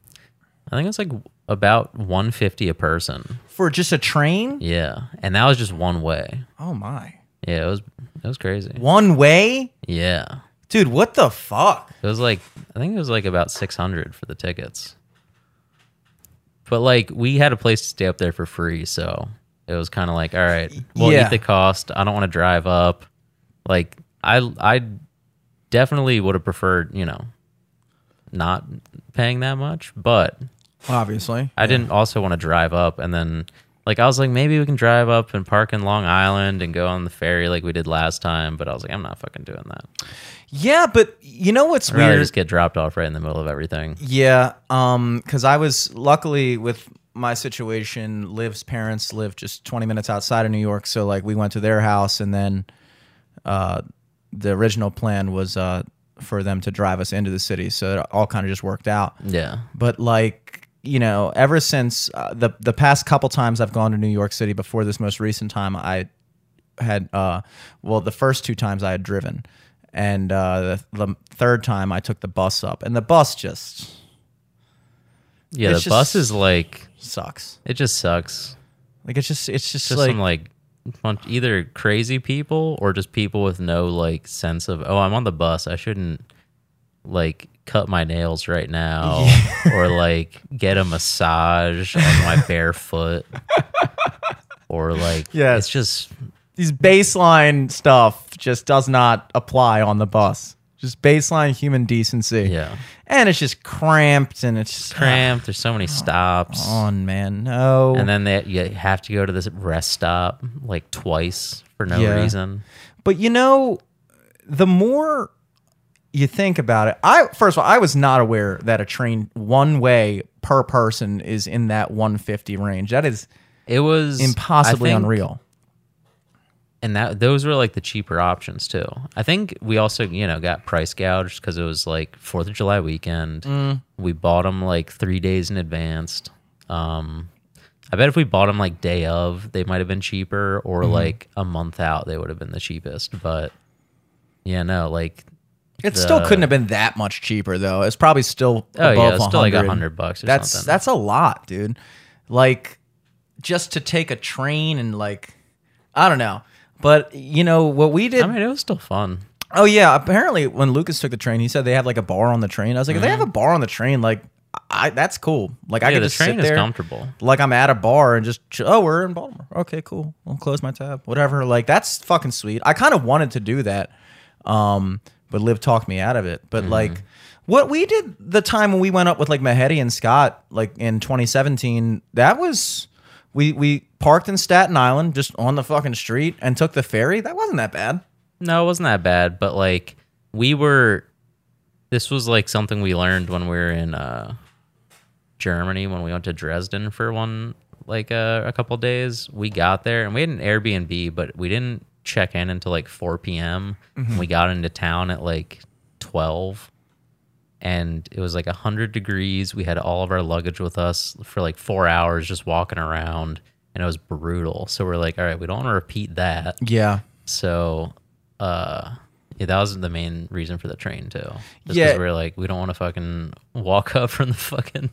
I think it was like about one fifty a person. for just a train. Yeah, and that was just one way. Oh my. Yeah, it was it was crazy. One way? Yeah, Dude, what the fuck? it was like I think it was like about six hundred for the tickets. But like we had a place to stay up there for free, so it was kind of like, all right, we'll Yeah. eat the cost. I don't want to drive up. Like I I definitely would have preferred, you know, not paying that much, but Obviously. I didn't also want to drive up and then like I was like maybe we can drive up and park in Long Island and go on the ferry like we did last time, but I was like I'm not fucking doing that. Yeah, but you know what's I'd rather weird? just get dropped off right in the middle of everything. Yeah, um, because I was luckily with my situation. Liv's parents live just 20 minutes outside of New York, so like we went to their house, and then uh, the original plan was uh, for them to drive us into the city. So it all kind of just worked out. Yeah. But like you know, ever since uh, the the past couple times I've gone to New York City before this most recent time, I had uh, well, the first two times I had driven, and uh, the, the third time I took the bus up, and the bus just Yeah, the bus is like sucks. it just sucks. Like it's just it's just, Just like, some like bunch, either crazy people or just people with no like sense of oh I'm on the bus I shouldn't like cut my nails right now or like get a massage on my bare foot or like Yeah. it's just these baseline stuff just does not apply on the bus. Just baseline human decency. yeah And it's just cramped and it's just cramped. There's so many stops. On, man. No. And then they, you have to go to this rest stop like twice for no Yeah. reason. But you know, the more you think about it, I first of all, I was not aware that a train one way per person is in that 150 range. That is It was impossibly think- unreal. and that those were like the cheaper options too. I think we also you know got price gouged because it was like Fourth of July weekend. Mm. We bought them like three days in advance. Um, I bet if we bought them like day of, they might have been cheaper, or Mm-hmm. like a month out, they would have been the cheapest. But yeah, no, like It still couldn't have been that much cheaper though. It's probably still Oh, above yeah, it's still like 100. 100 bucks or that's something. that's a lot, dude. Like just to take a train and like I don't know. But you know what we did I mean, it was still fun. Oh yeah, apparently when Lucas took the train, he said they have like a bar on the train. I was like, if they have a bar on the train, like I that's cool. Like I Mm-hmm. could the just train sit is there, comfortable. like I'm at a bar and just oh we're in Baltimore. Okay, cool. I'll close my tab. Whatever. Like that's fucking sweet. I kind of wanted to do that, um, but Liv talked me out of it. But Mm-hmm. like what we did the time when we went up with like Mahedi and Scott, like in 2017, that was we we parked in Staten Island just on the fucking street and took the ferry. That wasn't that bad. No, it wasn't that bad, but like we were this was like something we learned when we were in uh Germany when we went to Dresden for one like uh, a couple days. We got there and we had an Airbnb, but we didn't check in until like 4 p.m. We got into town at like 12 and it was like 100 degrees. We had all of our luggage with us for like 4 hours just walking around and it was brutal. So we're like, all right, we don't want to repeat that. Yeah. So, uh, yeah, that was the main reason for the train too. Just Yeah. we are like, we don't want to fucking walk up from the fucking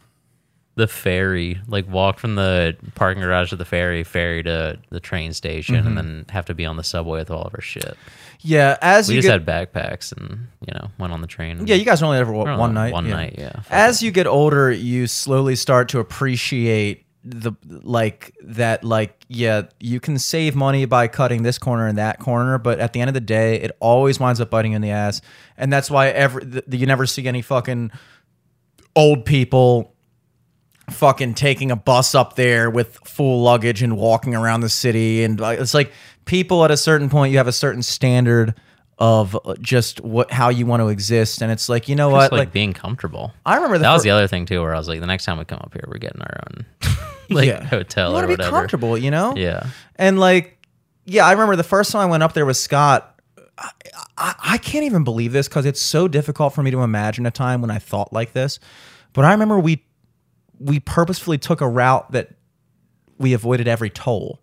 the ferry, like walk from the parking garage to the ferry, ferry to the train station, Mm-hmm. and then have to be on the subway with all of our shit. Yeah, as We you just get had backpacks and you know went on the train. yeah, you guys only ever We're one, on one night. One yeah. night, yeah. As you get older, you slowly start to appreciate the like that like yeah you can save money by cutting this corner and that corner but at the end of the day it always winds up biting in the ass and that's why every th- you never see any fucking old people fucking taking a bus up there with full luggage and walking around the city and like, it's like people at a certain point you have a certain standard of just what how you want to exist and it's like you know what like, like being comfortable. I remember that was the other thing too, where I was like, the next time we come up here, we're getting our own like Yeah. hotel you or want to be whatever. comfortable you know Yeah, and like yeah i remember the first time i went up there with scott i, I, I can't even believe this because it's so difficult for me to imagine a time when i thought like this but i remember we we purposefully took a route that we avoided every toll.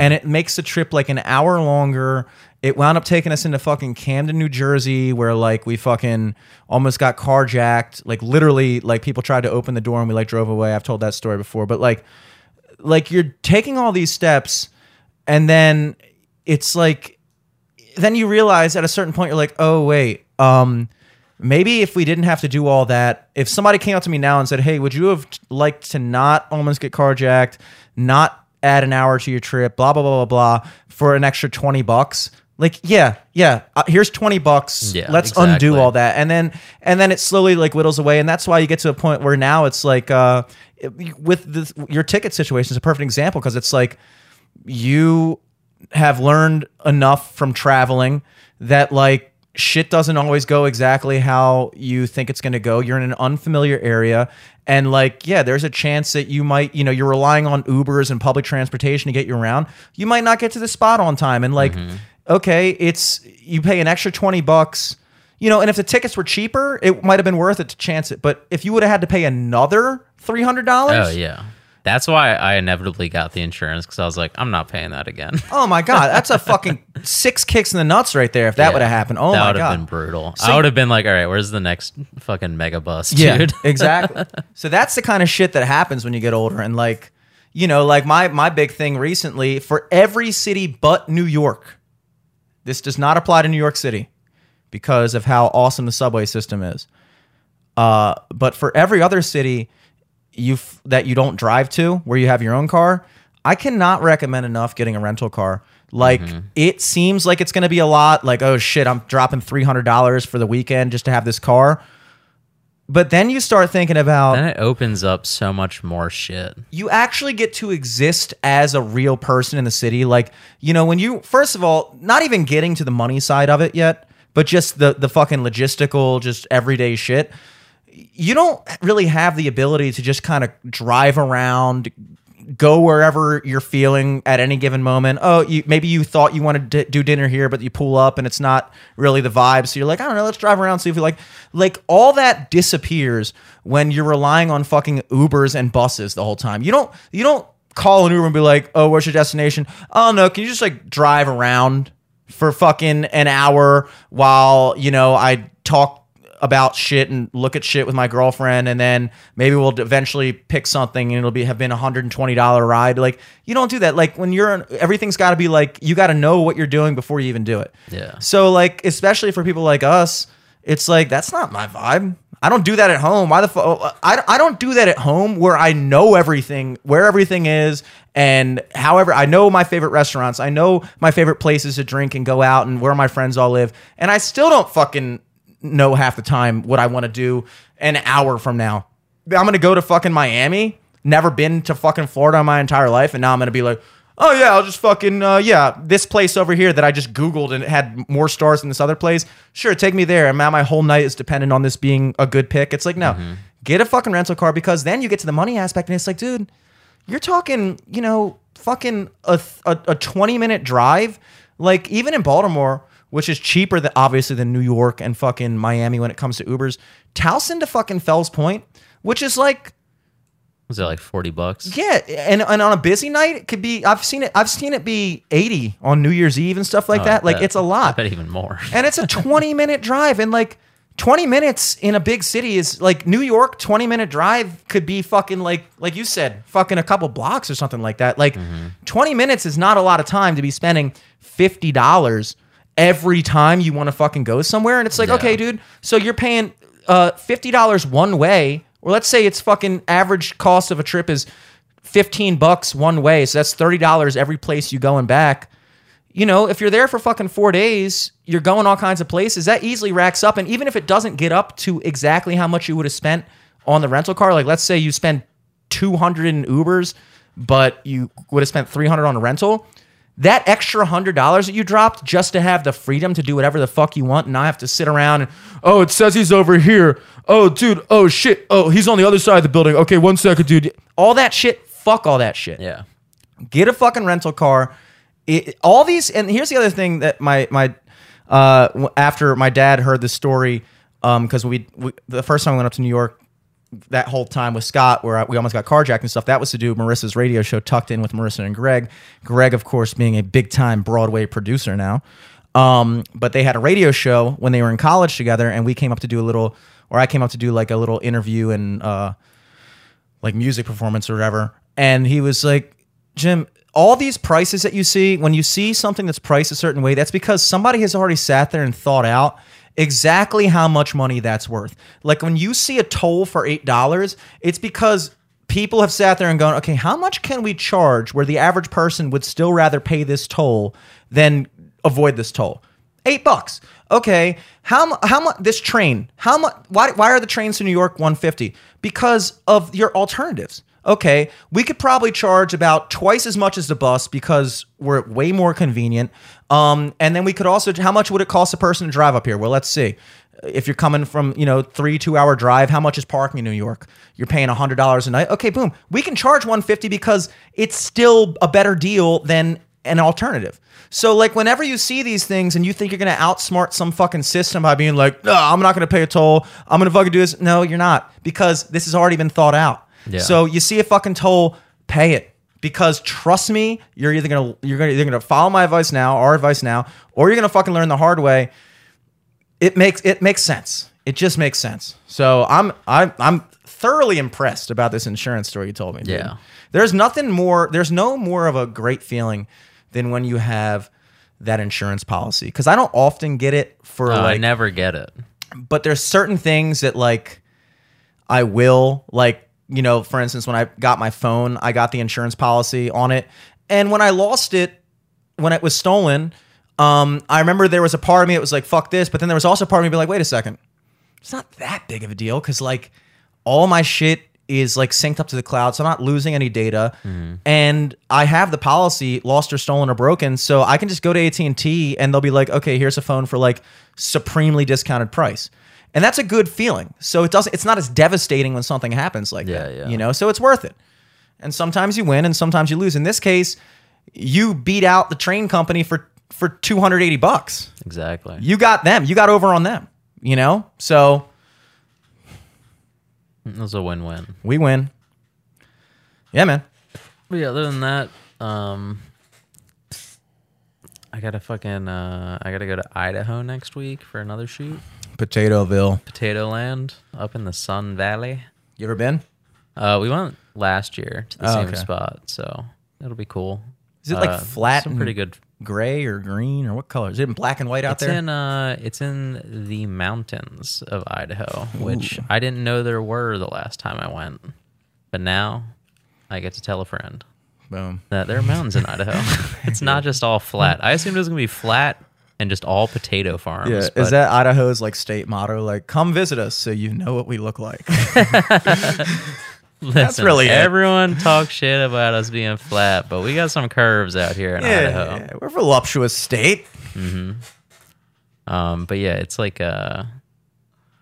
And it makes the trip like an hour longer. It wound up taking us into fucking camden new jersey where like we fucking almost got carjacked. Like literally like people tried to open the door and we like drove away. I've told that story before. But like like you're taking all these steps and then it's like then you realize at a certain point you're like oh wait um maybe if we didn't have to do all that if somebody came up to me now and said hey would you have liked to not almost get carjacked not add an hour to your trip blah blah blah blah blah for an extra 20 bucks? Like yeah yeah uh, here's 20 bucks. Yeah, let's undo all that. And then and then it slowly like whittles away. And that's why you get to a point where now it's like uh with the, your ticket situation is a perfect example because it's like you have learned enough from traveling that like shit doesn't always go exactly how you think it's going to go. You're in an unfamiliar area and like yeah there's a chance that you might you know you're relying on ubers and public transportation to get you around. You might not get to the spot on time and like mm-hmm. okay it's you pay an extra 20 bucks you know and if the tickets were cheaper it might have been worth it to chance it. But if you would have had to pay another $300 oh yeah. That's why I inevitably got the insurance because I was like, I'm not paying that again. Oh my god, that's a fucking six kicks in the nuts right there. If that Yeah. would have happened, oh that my god, that would have been brutal. So- I would have been like, all right, where's the next fucking mega bus, yeah, dude? exactly. So that's the kind of shit that happens when you get older, and like, you know, like my my big thing recently for every city but New York. This does not apply to New York City because of how awesome the subway system is. Uh, but for every other city you f- that you don't drive to where you have your own car, I cannot recommend enough getting a rental car. Like mm-hmm. it seems like it's going to be a lot. Like oh shit, I'm dropping three hundred dollars for the weekend just to have this car. But then you start thinking about Then it opens up so much more shit. you actually get to exist as a real person in the city. Like, you know, when you first of all, not even getting to the money side of it yet, but just the the fucking logistical, just everyday shit. You don't really have the ability to just kind of drive around, go wherever you're feeling at any given moment. Oh, you maybe you thought you wanted to do dinner here, but you pull up and it's not really the vibe. So you're like, I don't know, let's drive around see if we like. Like all that disappears when you're relying on fucking Ubers and buses the whole time. You don't you don't call an Uber and be like, oh, where's your destination? Oh no, can you just like drive around for fucking an hour while you know I talk about shit and look at shit with my girlfriend and then maybe we'll eventually pick something and it'll be have been a $120 ride like you don't do that like when you're everything's got to be like you got to know what you're doing before you even do it Yeah. so like especially for people like us it's like that's not my vibe I don't do that at home. Why the fuck? Oh, I, I don't do that at home where I know everything, where everything is, and however I know my favorite restaurants, I know my favorite places to drink and go out, and where my friends all live, and I still don't fucking know half the time what I want to do an hour from now. I'm gonna go to fucking Miami. Never been to fucking Florida in my entire life, and now I'm gonna be like, oh yeah, I'll just fucking uh, yeah, this place over here that I just googled and it had more stars than this other place. Sure, take me there. And now my whole night is dependent on this being a good pick. It's like no, get a fucking rental car because then you get to the money aspect, and it's like, dude, you're talking, you know, fucking a a, a 20 minute drive. Like even in Baltimore, which is cheaper than obviously than New York and fucking Miami when it comes to Ubers. Towson to fucking Fells Point, which is like Was it like 40 bucks? yeah, and, and on a busy night, it could be. I've seen it. I've seen it be eighty on New Year's Eve and stuff like Oh, I that. Like bet. it's a lot, bet even more. and it's a twenty minute drive. And like 20 minutes in a big city is like New York, 20 minute drive could be fucking like, like you said, fucking a couple blocks or something like that. Like mm-hmm. 20 minutes is not a lot of time to be spending $50 every time you want to fucking go somewhere. And it's like, Yeah. okay, dude, so you're paying uh, $50 one way, or let's say it's fucking average cost of a trip is 15 bucks one way. So that's $30 every place you go and back you know, if you're there for fucking four days, you're going all kinds of places, that easily racks up. And even if it doesn't get up to exactly how much you would have spent on the rental car, like let's say you spend 200 in Ubers, but you would have spent 300 on a rental, that extra hundred dollars that you dropped just to have the freedom to do whatever the fuck you want and not have to sit around and, oh, it says he's over here. Oh, dude. Oh, shit. Oh, he's on the other side of the building. Okay, one second, dude. All that shit. Fuck all that shit Yeah. get a fucking rental car. It, all these, and here's the other thing that my my uh, after my dad heard the story, um, because we, we the first time we went up to New York, that whole time with Scott, where we almost got carjacked and stuff, that was to do Marissa's radio show, tucked in with Marissa and Greg. Greg, of course, being a big time Broadway producer now. Um, but they had a radio show when they were in college together, and we came up to do a little, or I came up to do like a little interview and uh, like music performance or whatever. And he was like, Jim, all these prices that you see, when you see something that's priced a certain way, that's because somebody has already sat there and thought out exactly how much money that's worth. Like when you see a toll for $8, it's because people have sat there and gone, okay, how much can we charge where the average person would still rather pay this toll than avoid this toll? Eight bucks. Okay. How how much this train? How much? Why why are the trains to New York one fifty? Because of your alternatives. Okay, we could probably charge about twice as much as the bus because we're way more convenient. Um, and then we could also, how much would it cost a person to drive up here? Well, let's see. If you're coming from, you know, three two hour drive, how much is parking in New York? You're paying hundred dollars a night. Okay, boom. We can charge one fifty because it's still a better deal than an alternative. So like whenever you see these things and you think you're gonna outsmart some fucking system by being like, no, I'm not gonna pay a toll. I'm gonna fucking do this. No, you're not because this has already been thought out. Yeah. So you see a fucking toll, pay it because trust me, you're either gonna you're gonna you're gonna follow my advice now, our advice now, or you're gonna fucking learn the hard way. It makes it makes sense. It just makes sense. So I'm I'm I'm thoroughly impressed about this insurance story you told me. dude. Yeah. There's nothing more. There's no more of a great feeling than when you have that insurance policy because I don't often get it for Oh, I never get it. but there's certain things that like I will like you know for instance when I got my phone I got the insurance policy on it. And when I lost it when it was stolen um I remember there was a part of me that was like fuck this but then there was also a part of me be like wait a second. It's not that big of a deal because like all my shit is like synced up to the cloud so i'm not losing any data. And i have the policy lost or stolen or broken so i can just go to at&t and they'll be like okay here's a phone for like supremely discounted price and that's a good feeling. So it doesn't it's not as devastating when something happens like Yeah, that yeah. you know? So it's worth it. And sometimes you win and sometimes you lose. In this case you beat out the train company for for 280 bucks. Exactly. you got them. You got over on them you know? So It was a win-win. we win. Yeah man. But yeah, other than that, um, I gotta fucking uh, I gotta go to Idaho next week for another shoot. Potatoville. Potato Land up in the Sun Valley. You ever been? Uh, we went last year to the Oh, same okay. spot, so it'll be cool. Is it like Uh, flat Some and pretty good. gray or green or what color? Is it in black and white out It's there? in uh, it's in the mountains of Idaho, which I didn't know there were the last time I went, but now I get to tell a friend Boom. that there are mountains in Idaho. it's not just all flat. I assumed it was gonna be flat and just all potato farms. Yeah, but is that Idaho's like state motto? Like, come visit us so you know what we look like. listen, really it. everyone talks shit about us being flat, but we got some curves out here in Idaho. yeah, we're a voluptuous state. Um, but yeah, it's like uh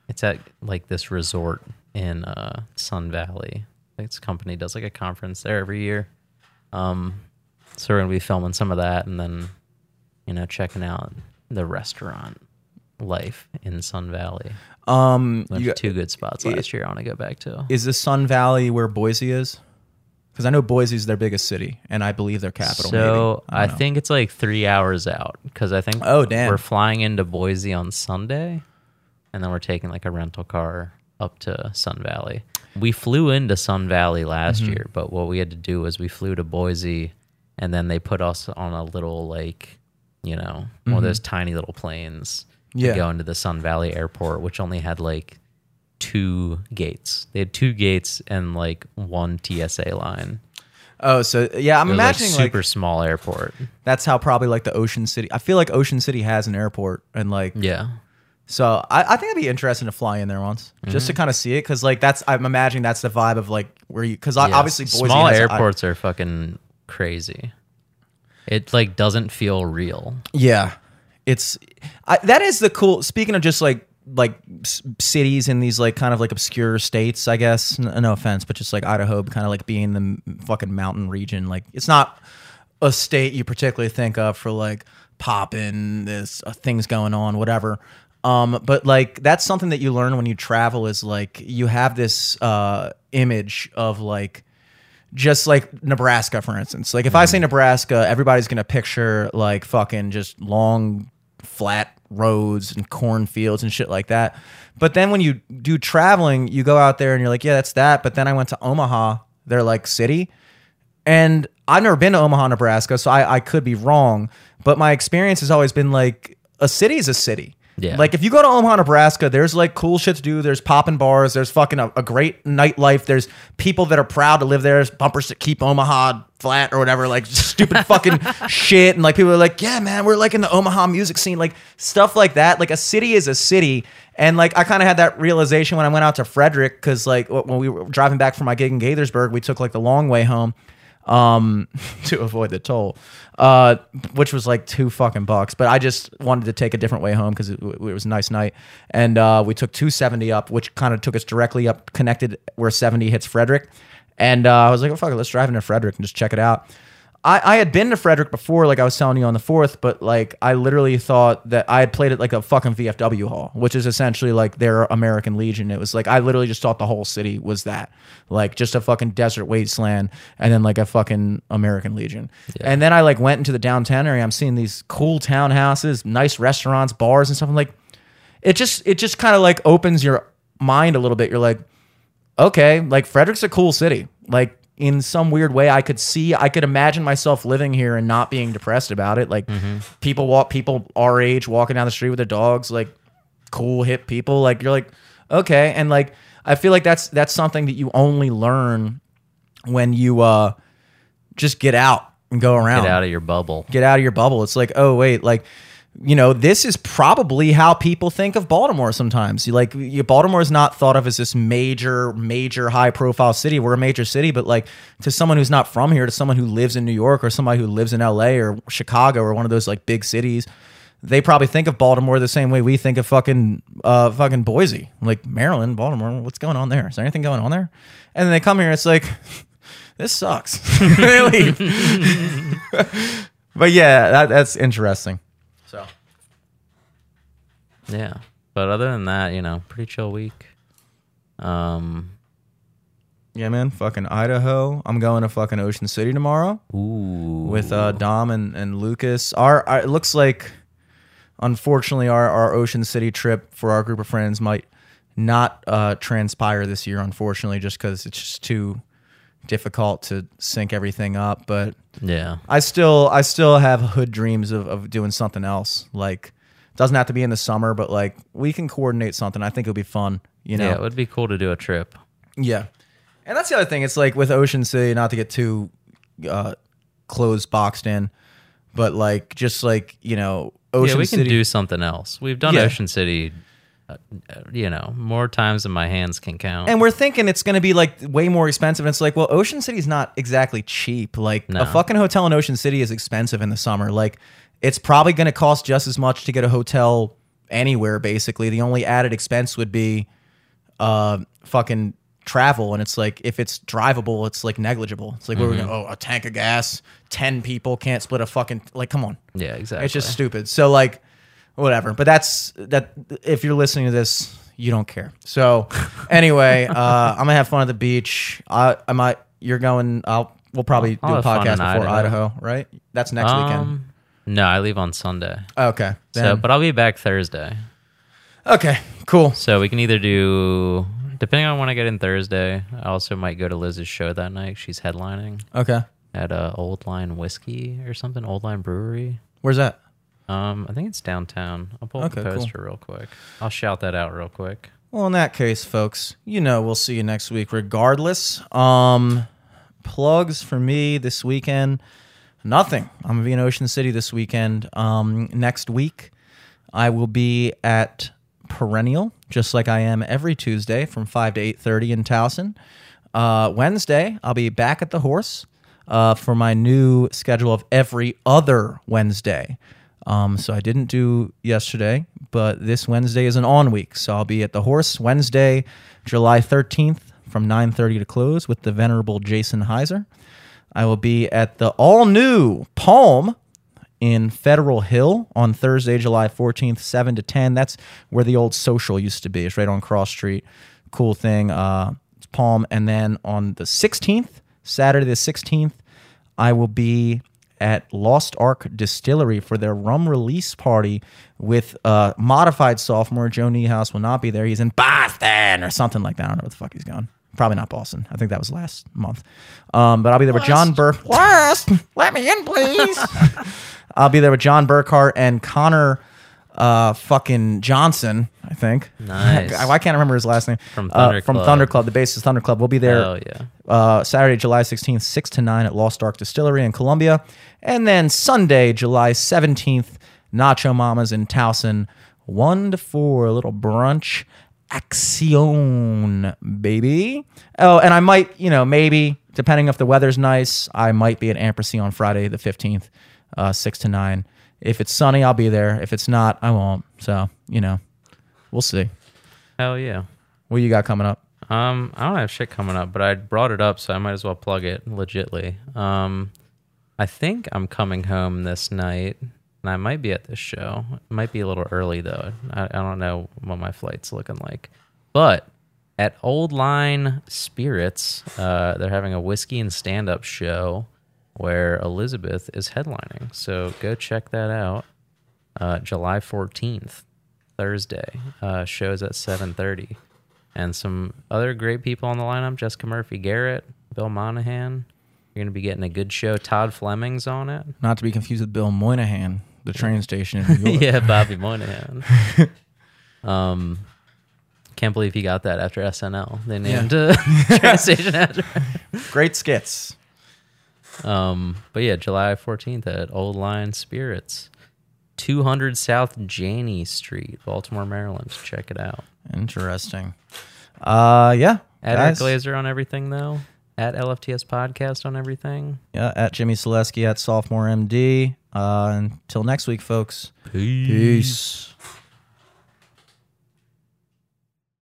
it's at like this resort in uh Sun Valley. This company does like a conference there every year. Um, so we're gonna be filming some of that, and then you know checking out the restaurant life in Sun Valley. Um, Went you, to two good spots last year. I want to go back to. is the Sun Valley where Boise is? Because I know Boise is their biggest city, and I believe their capital. So maybe. I, don't think it's like three hours out because I think Oh, damn. we're flying into Boise on Sunday, and then we're taking like a rental car up to Sun Valley. We flew into Sun Valley last Mm-hmm. year, but what we had to do was we flew to Boise, and then they put us on a little like, you know, one of those tiny little planes Mm-hmm. Yeah. to go into the Sun Valley Airport, which only had like two gates. They had two gates and like one TSA line. Oh, so yeah, I'm like imagining like, super small airport. that's how probably like the Ocean City. I feel like Ocean City has an airport, and like Yeah. so, I, I think it'd be interesting to fly in there once just to kind of see it because like that's I'm imagining that's the vibe of like where you because Yeah, obviously Boise small I- airports are fucking crazy. It like doesn't feel real. Yeah, it's I, that is the cool. Speaking of just like like s- cities in these like kind of like obscure states, I guess. N- no offense, but just like Idaho, kind of like being the m- fucking mountain region. Like it's not a state you particularly think of for like popping this uh, things going on, whatever. Um, but like that's something that you learn when you travel is like you have this uh image of like just like Nebraska, for instance. Like if I say mm. Nebraska, everybody's gonna picture like fucking just long, flat roads and cornfields and shit like that. But then when you do traveling, you go out there and you're like, yeah, that's that. But then I went to Omaha, they're like city. And I've never been to Omaha, Nebraska, so I, I could be wrong. But my experience has always been like a city is a city. Yeah. Like if you go to Omaha, Nebraska, there's like cool shit to do. There's popping bars. There's fucking a, a great nightlife. There's people that are proud to live there. There's bumpers that keep Omaha flat or whatever. Like stupid fucking shit. And like people are like, yeah, man, we're like in the Omaha music scene. Like stuff like that. Like a city is a city. And like I kind of had that realization when I went out to Frederick because like when we were driving back from my gig in Gaithersburg, we took like the long way home um to avoid the toll uh which was like two fucking bucks. But i just wanted to take a different way home because it, it was a nice night. And uh we took 270 up which kind of took us directly up connected where 70 hits frederick. And uh, i was like oh fuck it let's drive into frederick and just check it out I, I had been to Frederick before, like I was telling you on the fourth, but like I literally thought that I had played at like a fucking VFW hall, which is essentially like their American Legion. It was like I literally just thought the whole city was that, like just a fucking desert wasteland, and then like a fucking American Legion. And then I like went into the downtown area. I'm seeing these cool townhouses, nice restaurants, bars, and stuff. I'm like, it just it just kind of like opens your mind a little bit. You're like, okay, like Frederick's a cool city. Like in some weird way, I could see, I could imagine myself living here and not being depressed about it. Like people walk, people our age walking down the street with their dogs, like cool hip people. Like you're like, okay, and like I feel like that's that's something that you only learn when you uh just get out and go around Get out of your bubble. get out of your bubble. It's like, oh wait, like you know, this is probably how people think of Baltimore sometimes. Like Baltimore is not thought of as this major, major high profile city. We're a major city, but like to someone who's not from here, to someone who lives in New York or somebody who lives in LA or Chicago or one of those like big cities, they probably think of Baltimore the same way we think of fucking uh fucking Boise. Like Maryland, Baltimore, what's going on there? Is there anything going on there? And then they come here, it's like this sucks. they leave. but yeah, that, that's interesting. Yeah. But other than that, you know, pretty chill week. Um yeah, man, fucking Idaho. I'm going to fucking Ocean City tomorrow ooh. with uh, Dom and, and Lucas. Our, our it looks like, unfortunately, our our Ocean City trip for our group of friends might not uh, transpire this year. Unfortunately, just because it's just too difficult to sync everything up. But yeah. I still I still have hood dreams of, of doing something else. Like doesn't have to be in the summer, but like we can coordinate something. I think it'll be fun. You know. Yeah, it would be cool to do a trip. Yeah. And that's the other thing. It's like with Ocean City, not to get too uh closed boxed in, but like just like, you know, Ocean City. yeah, we can do something else. We've done Yeah. Ocean City, uh, uh, you know, more times than my hands can count. and we're thinking it's going to be like way more expensive. And it's like, well, Ocean City's not exactly cheap. Like No. a fucking hotel in Ocean City is expensive in the summer. Like it's probably going to cost just as much to get a hotel anywhere. Basically, the only added expense would be uh fucking travel. And it's like if it's drivable, it's like negligible. It's like we're going, oh, a tank of gas, ten people can't split a fucking like. Come on. yeah, exactly. It's just stupid. So like, whatever. But that's that. If you're listening to this, you don't care. So anyway, uh, I'm gonna have fun at the beach. I, I might. You're going. I'll. We'll probably I'll do a podcast before Idaho. Idaho. right? That's next weekend. No, I leave on Sunday. Okay. So, then- but I'll be back Thursday. Okay, cool. So we can either do, depending on when I get in Thursday, I also might go to Liz's show that night. She's headlining Okay, at uh, Old Line Whiskey or something, Old Line Brewery. where's that? Um, I think it's downtown. I'll pull up the Okay, cool. poster real quick. I'll shout that out real quick. Well, in that case, folks, you know we'll see you next week regardless. Um plugs for me this weekend. Nothing. I'm gonna be in Ocean City this weekend. Um next week I will be at Perennial, just like I am every Tuesday from 5 to 8:30 in Towson. Uh, Wednesday, I'll be back at the horse uh, for my new schedule of every other Wednesday. Um, so I didn't do yesterday, but this Wednesday is an on week. So I'll be at the horse Wednesday, July 13th from 9:30 to close with the venerable Jason Heiser. I will be at the all new Palm in Federal Hill on Thursday, July 14th, 7 to 10. That's where the old social used to be. It's right on Cross Street. Cool thing. Uh, it's Palm. And then on the 16th, Saturday the 16th, I will be at Lost Ark Distillery for their rum release party with uh, modified sophomore. Joe Niehaus will not be there. He's in Boston or something like that. I don't know where the fuck he's going. Probably not Boston. I think that was last month. Um, but I'll be there with John Burke. West, let me in, please. I'll be there with John Burkhart and Connor uh, fucking Johnson, I think. Nice. Why can't remember his last name? From Uh, Thunder from Club. Thunder Club, the bassist Thunder Club. We'll be there Hell yeah. uh, Saturday, July 16th, 6 to 9 at Lost Ark Distillery in Columbia. And then Sunday, July 17th, Nacho Mamas in Towson, 1 to 4, a little brunch action, baby. Oh, and I might, you know, maybe, depending if the weather's nice, I might be at Ampersea on Friday, the 15th, uh, 6 to 9. If it's sunny, I'll be there. If it's not, I won't. So, you know, we'll see. Hell yeah. What you got coming up? Um, I don't have shit coming up, but I brought it up, so I might as well plug it legitly. Um, I think I'm coming home this night, and I might be at this show. It might be a little early though. I, I don't know what my flight's looking like, but at Old Line Spirits, uh, they're having a whiskey and stand-up show where Elizabeth is headlining. So go check that out. Uh, July 14th, Thursday. Uh, shows at 7:30 and some other great people on the lineup Jessica Murphy Garrett, Bill Monahan. You're going to be getting a good show. Todd Fleming's on it. Not to be confused with Bill Moynihan, the train station in New York. yeah, Bobby Moynihan. um, can't believe he got that after SNL. They named a train station after. Great skits. Um, but yeah, July 14th at Old Line Spirits, 200 South Janney Street, Baltimore, Maryland. Check it out. Interesting. Uh, yeah. At guys. Eric Glazer on everything though. At LFTS podcast on everything. Yeah, at Jimmy Selesky at sophomore MD. Uh, until next week, folks. Peace.